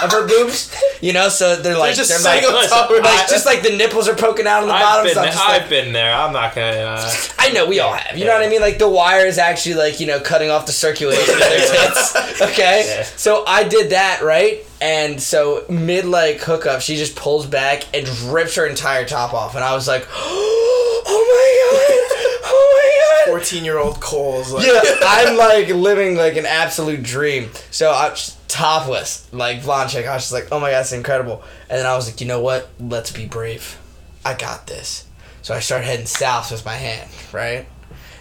[SPEAKER 1] of her boobs. You know, so they're like
[SPEAKER 2] just
[SPEAKER 1] they're like,
[SPEAKER 2] top
[SPEAKER 1] like
[SPEAKER 2] head.
[SPEAKER 1] just like the nipples are poking out on the
[SPEAKER 4] I've
[SPEAKER 1] bottom.
[SPEAKER 4] been,
[SPEAKER 1] So
[SPEAKER 4] there, I've
[SPEAKER 1] like,
[SPEAKER 4] been there. I'm not gonna. Uh,
[SPEAKER 1] I know we all have. You know what I mean? Like the wire is actually like you know cutting off the circulation of their tits. Okay,
[SPEAKER 4] Yeah.
[SPEAKER 1] so I did that right, and so mid like hookup, she just pulls back and rips her entire top off, and I was like, oh my god, oh my god.
[SPEAKER 2] 14 year old Cole's like,
[SPEAKER 1] Yeah, I'm like living like an absolute dream. So I'm topless, like blonde chick. I was just like, oh my god, it's incredible. And then I was like, you know what? Let's be brave. I got this. So I start heading south with my hand, right?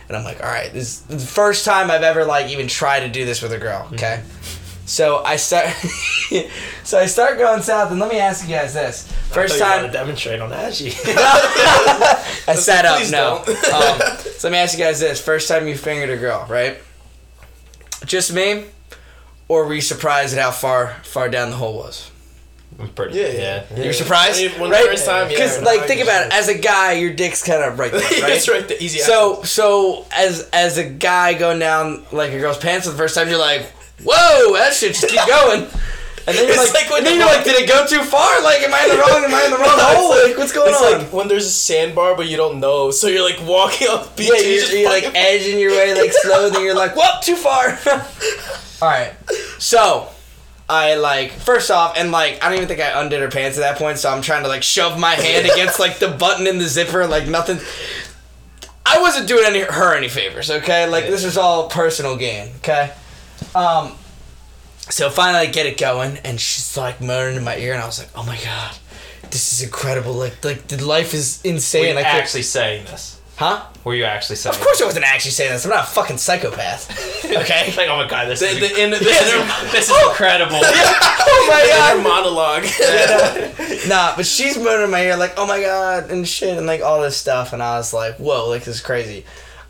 [SPEAKER 1] And I'm like, all right, this is the first time I've ever like even tried to do this with a girl. Okay. Mm-hmm. So I start, so I start going south, and let me ask you guys this: first
[SPEAKER 4] I
[SPEAKER 1] time,
[SPEAKER 4] demonstrate on Ashy.
[SPEAKER 1] I sat up. No.
[SPEAKER 2] don't.
[SPEAKER 1] um, so let me ask you guys this: first time you fingered a girl, right? Just me, or were you surprised at how far far down the hole was?
[SPEAKER 4] I'm pretty.
[SPEAKER 2] Yeah,
[SPEAKER 4] Yeah,
[SPEAKER 2] yeah.
[SPEAKER 1] You're surprised,
[SPEAKER 2] When you- when the
[SPEAKER 1] right?
[SPEAKER 2] first time,
[SPEAKER 1] Because
[SPEAKER 2] when
[SPEAKER 1] like think
[SPEAKER 2] was
[SPEAKER 1] about it. As a guy, your dick's kind of right there, right?
[SPEAKER 2] That's right, the easy
[SPEAKER 1] So so as as a guy going down like a girl's pants for the first time, you're like, whoa, that shit just keep going. And then you're like,
[SPEAKER 2] like
[SPEAKER 1] and then you're like, did it go too far? Like, am I in the wrong? Am I in the wrong hole?
[SPEAKER 2] like-
[SPEAKER 1] what's going
[SPEAKER 2] it's
[SPEAKER 1] on?
[SPEAKER 2] like when there's a sandbar, but you don't know, so you're like walking up the beach.
[SPEAKER 1] Yeah, you're,
[SPEAKER 2] just
[SPEAKER 1] you're like edging your way like slow, then you're like, whoop, too far. All right, so I like first off, and like I don't even think I undid her pants at that point, so I'm trying to like shove my hand against like the button in the zipper, like nothing. I wasn't doing any her any favors, okay? Like this was all personal gain, okay? Um, so finally I get it going, and she's like moaning in my ear, and I was like, oh my god. This is incredible! Like, like the life is
[SPEAKER 4] Were
[SPEAKER 1] insane.
[SPEAKER 4] you
[SPEAKER 1] I can't,
[SPEAKER 4] actually saying this?
[SPEAKER 1] huh?
[SPEAKER 4] Were you actually saying?
[SPEAKER 1] Of course I wasn't actually saying this. I'm not a fucking psychopath. Okay?
[SPEAKER 4] like, oh my god, this
[SPEAKER 2] the,
[SPEAKER 4] is
[SPEAKER 2] the, in, the,
[SPEAKER 4] this is incredible.
[SPEAKER 1] oh my god.
[SPEAKER 2] monologue.
[SPEAKER 1] Nah, but she's moaning in my ear like, oh my god, and shit, and like all this stuff. And I was like, whoa, like this is crazy.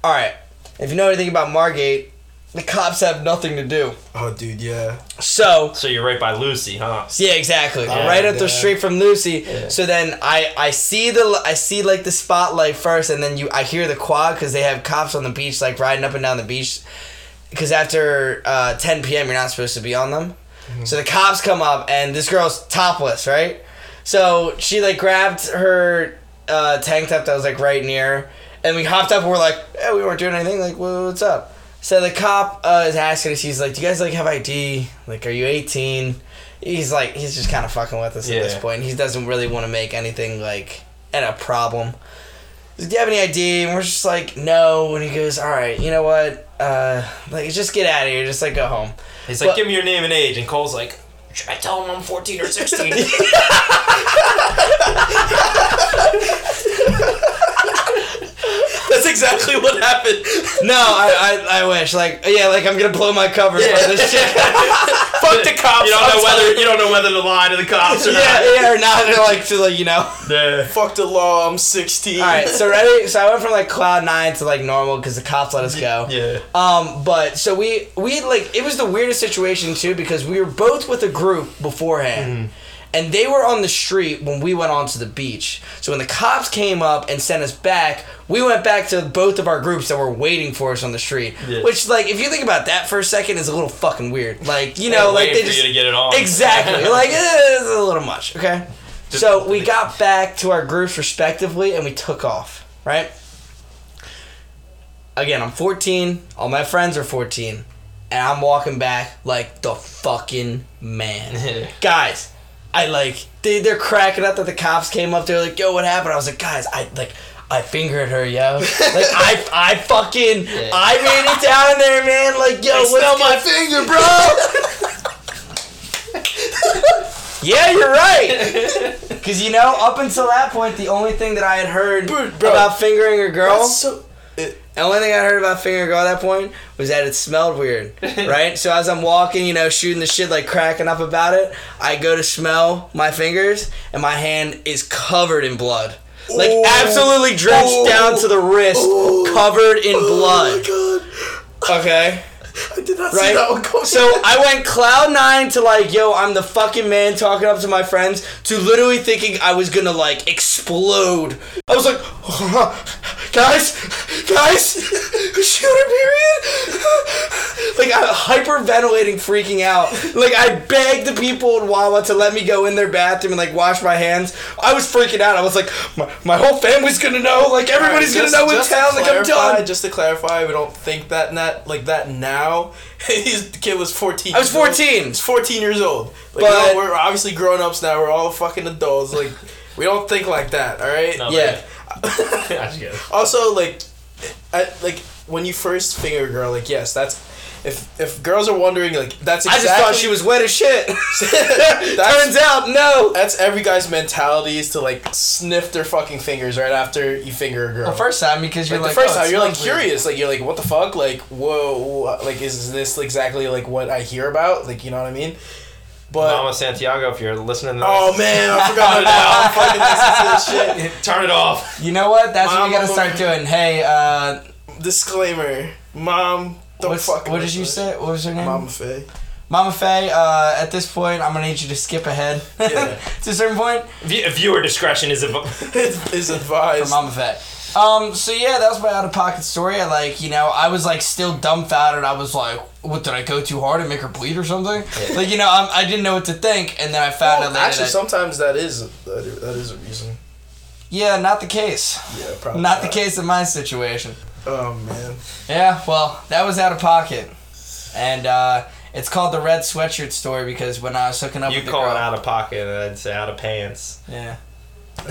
[SPEAKER 1] Alright, if you know anything about Margate, the cops have nothing to do.
[SPEAKER 2] oh, dude, yeah.
[SPEAKER 1] So,
[SPEAKER 4] so you're right by Lucy, huh?
[SPEAKER 1] yeah, exactly.
[SPEAKER 2] Yeah,
[SPEAKER 1] right up the street from Lucy. So then I I see the I see like the spotlight first, and then you I hear the quad because they have cops on the beach like riding up and down the beach. Because after uh, 10 p.m. you're not supposed to be on them. So the cops come up and this girl's topless, right? So she like grabbed her uh, tank top that was like right near, and we hopped up and we're like, yeah, we weren't doing anything. Like, "Wha- what's up? So the cop uh, is asking us. He's like, "Do you guys like have ID? Like, are you 18?" He's like, he's just kind of fucking with us at this point. He doesn't really want to make anything like and a problem. He's like, Do you have any ID? And we're just like, no. And he goes, all right, you know what? Uh, like, just get out of here. Just like go home.
[SPEAKER 4] He's like,
[SPEAKER 1] Well-
[SPEAKER 4] give me your name and age, and Cole's like, should I tell him I'm 14 or 16?
[SPEAKER 2] That's exactly what happened.
[SPEAKER 1] No, I, I, I wish. Like, yeah, like I'm gonna blow my cover for this shit.
[SPEAKER 2] Fuck the cops.
[SPEAKER 4] you don't know whether you don't know whether to lie to the cops or
[SPEAKER 1] yeah,
[SPEAKER 4] not.
[SPEAKER 1] yeah, or not. They're like to like you know.
[SPEAKER 4] Yeah.
[SPEAKER 2] Fuck the law. I'm 16.
[SPEAKER 1] All right, so ready. So I went from like cloud nine to like normal because the cops let us go.
[SPEAKER 4] Yeah.
[SPEAKER 1] Um, but so we we like it was the weirdest situation too because we were both with a group beforehand. And they were on the street when we went onto the beach. So when the cops came up and sent us back, we went back to both of our groups that were waiting for us on the street.
[SPEAKER 4] Yeah.
[SPEAKER 1] Which, like, if you think about that for a second, is a little fucking weird. Like, you know, like they
[SPEAKER 4] for
[SPEAKER 1] just
[SPEAKER 4] you to get it on.
[SPEAKER 1] exactly like it's a little much. Okay, so we got back to our groups respectively, and we took off. Right. Again, I'm 14. All my friends are 14, and I'm walking back like the fucking man. guys, I like they they're cracking up that the cops came up. They're like, "Yo, what happened?" I was like, "Guys, I like." I fingered her, yo. Like I, I fucking, I made it down there, man. Like, yo,
[SPEAKER 2] I
[SPEAKER 1] what's
[SPEAKER 2] smell my finger, bro.
[SPEAKER 1] Yeah, you're right. Because you know, up until that point, the only thing that I had heard
[SPEAKER 2] Bro, bro.
[SPEAKER 1] about fingering a girl,
[SPEAKER 2] so.
[SPEAKER 1] The only thing I heard about Finger girl at that point was that it smelled weird, right? so as I'm walking, you know, shooting the shit, like cracking up about it, I go to smell my fingers, and my hand is covered in blood. Like
[SPEAKER 2] Ooh.
[SPEAKER 1] absolutely drenched
[SPEAKER 2] Ooh.
[SPEAKER 1] down to the wrist,
[SPEAKER 2] Ooh.
[SPEAKER 1] covered in oh blood.
[SPEAKER 2] Oh god.
[SPEAKER 1] Okay.
[SPEAKER 2] I did not see
[SPEAKER 1] right?
[SPEAKER 2] that one coming.
[SPEAKER 1] So I went cloud nine to like, yo, I'm the fucking man talking up to my friends to literally thinking I was gonna like explode. I was like, guys, guys, she on her period. like I'm hyperventilating, freaking out. Like I begged the people in Wawa to let me go in their bathroom and like wash my hands. I was freaking out. I was like, my, my whole family's gonna know. Like everybody's
[SPEAKER 2] Alright,
[SPEAKER 1] gonna know in
[SPEAKER 2] just to
[SPEAKER 1] town. Like I'm
[SPEAKER 2] clarify-
[SPEAKER 1] done.
[SPEAKER 2] Just to clarify, we don't think that not like that now. His kid was fourteen.
[SPEAKER 1] I was 14.
[SPEAKER 2] He's fourteen years old. Like,
[SPEAKER 1] But-
[SPEAKER 2] no, we're obviously grown ups now. We're all fucking adults. Like we don't think like that. All right.
[SPEAKER 4] No,
[SPEAKER 1] Yeah.
[SPEAKER 4] I just get it.
[SPEAKER 2] Also, like, I, like when you first finger a girl, like yes, that's if if girls are wondering, like that's exactly.
[SPEAKER 1] I just thought she was wet as shit.
[SPEAKER 2] That's-
[SPEAKER 1] Turns out, no.
[SPEAKER 2] That's every guy's mentality is to like sniff their fucking fingers right after you finger a girl.
[SPEAKER 1] Well, first time because you're
[SPEAKER 2] like,
[SPEAKER 1] like,
[SPEAKER 2] the first
[SPEAKER 1] oh,
[SPEAKER 2] time you're like
[SPEAKER 1] smells weird.
[SPEAKER 2] curious like you're like what the fuck like whoa like is this exactly like what i hear about like you know what i mean but
[SPEAKER 4] Mama Santiago, if you're listening to this,
[SPEAKER 2] oh man i forgot about fucking listen to this shit
[SPEAKER 4] turn it off.
[SPEAKER 1] You know what? That's what we gotta start doing. Hey, uh,
[SPEAKER 2] disclaimer mom don't
[SPEAKER 1] what's,
[SPEAKER 2] fuck
[SPEAKER 1] what did you say? What was her name?
[SPEAKER 2] mama faye
[SPEAKER 1] Mama Faye, uh, at this point, I'm gonna need you to skip ahead
[SPEAKER 2] Yeah.
[SPEAKER 1] to a certain point
[SPEAKER 3] View- Viewer discretion is a.
[SPEAKER 2] is
[SPEAKER 1] for Mama Faye. Um, so yeah, that was my out of pocket story. I like, you know, I was like still dumbfounded. I was like, what did I go too hard and make her bleed or something? Like, you know, I'm, I didn't know what to think, and then I found
[SPEAKER 2] Well,
[SPEAKER 1] out later
[SPEAKER 2] actually
[SPEAKER 1] that
[SPEAKER 2] sometimes that is that is, that is a reason
[SPEAKER 1] yeah, not the case.
[SPEAKER 2] yeah probably
[SPEAKER 1] Not the case in my situation.
[SPEAKER 2] Oh man.
[SPEAKER 1] Yeah, well, that was out of pocket, and uh, it's called the red sweatshirt story because when I was hooking up
[SPEAKER 4] You
[SPEAKER 1] with the
[SPEAKER 4] call
[SPEAKER 1] girl,
[SPEAKER 4] it out of pocket, and I'd say out of pants.
[SPEAKER 1] yeah.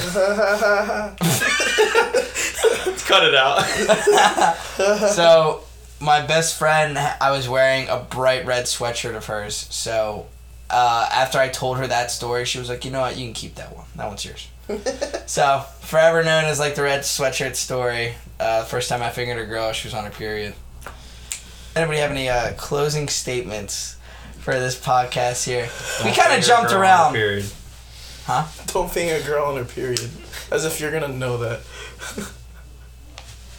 [SPEAKER 4] Cut it out.
[SPEAKER 1] so my best friend i was wearing a bright red sweatshirt of hers. So uh, after i told her that story she was like you know what? You can keep that one. That one's yours. So forever known as like the red sweatshirt story uh, first time i fingered a girl she was on her period. Anybody have any uh, closing statements for this podcast here? We kind of jumped around.
[SPEAKER 4] Period.
[SPEAKER 2] don't finger a girl on her period. As if you're gonna know that.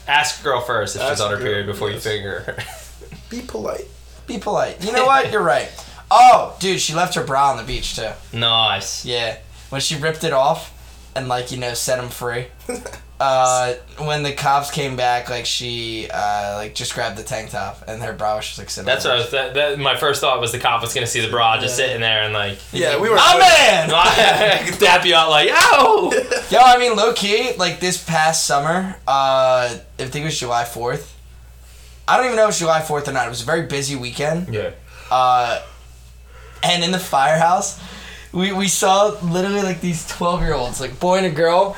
[SPEAKER 4] Ask a girl first if she's on her
[SPEAKER 2] girl,
[SPEAKER 4] period before you
[SPEAKER 2] yes.
[SPEAKER 4] finger her.
[SPEAKER 2] be polite.
[SPEAKER 1] Be polite. You know what? You're right. Oh dude she left her bra on the beach too.
[SPEAKER 4] Nice.
[SPEAKER 1] Yeah, when she ripped it off and like you know set him free. uh, when the cops came back, like she uh, like just grabbed the tank top and her bra was just like sitting.
[SPEAKER 3] That's what I was. That, that, my first thought was the cop was gonna see the bra just
[SPEAKER 2] Yeah.
[SPEAKER 3] sitting there and like.
[SPEAKER 2] yeah we were
[SPEAKER 1] My man.
[SPEAKER 3] dap you out like, ow!
[SPEAKER 1] Yo, I mean, low key, like this past summer, uh, I think it was July fourth. I don't even know if it was July fourth or not. It was a very busy weekend.
[SPEAKER 3] Yeah.
[SPEAKER 1] Uh, and in the firehouse, we, we saw literally like these 12 year olds, like boy and a girl,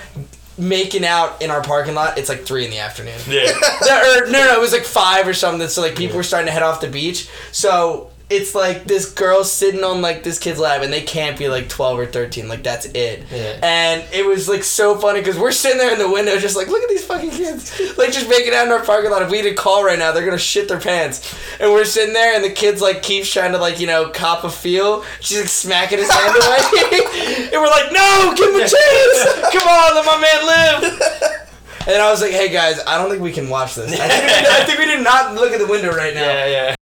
[SPEAKER 1] making out in our parking lot. It's like 3 in the afternoon.
[SPEAKER 3] Yeah.
[SPEAKER 1] No, or, no, no, it was like 5 or something. So like people were starting to head off the beach. So it's like this girl sitting on like this kid's lap and they can't be like 12 or 13. Like that's it.
[SPEAKER 4] Yeah.
[SPEAKER 1] And it was like so funny because we're sitting there in the window just like, look at these fucking kids. Like just making out in our parking lot. If we did call right now, they're going to shit their pants. And we're sitting there and the kid's like keeps trying to like, you know, cop a feel. She's like smacking his hand away. and we're like, no, give him a chance. Come on, let my man live. And I was like, hey guys, I don't think we can watch this. I think we, I think we do not look at the window right now.
[SPEAKER 4] Yeah, yeah.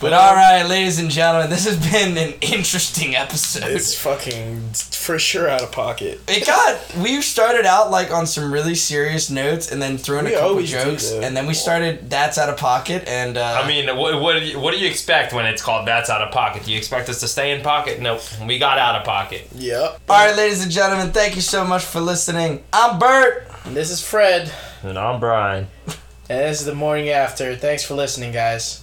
[SPEAKER 1] But all right, ladies and gentlemen, this has been an interesting episode.
[SPEAKER 2] it's fucking for sure out of pocket
[SPEAKER 1] It got. We started out like on some really serious notes, and then threw in
[SPEAKER 2] We
[SPEAKER 1] a couple jokes, and then we started. That's out of pocket, and uh,
[SPEAKER 3] I mean, what, what, do you, what do you expect when it's called that's out of pocket? Do you expect us to stay in pocket? Nope. We got out of pocket.
[SPEAKER 2] yep
[SPEAKER 1] all right, ladies and gentlemen, thank you so much for listening. I'm Bert.
[SPEAKER 2] this is fred
[SPEAKER 3] And I'm Brian.
[SPEAKER 2] and this is the morning after thanks for listening guys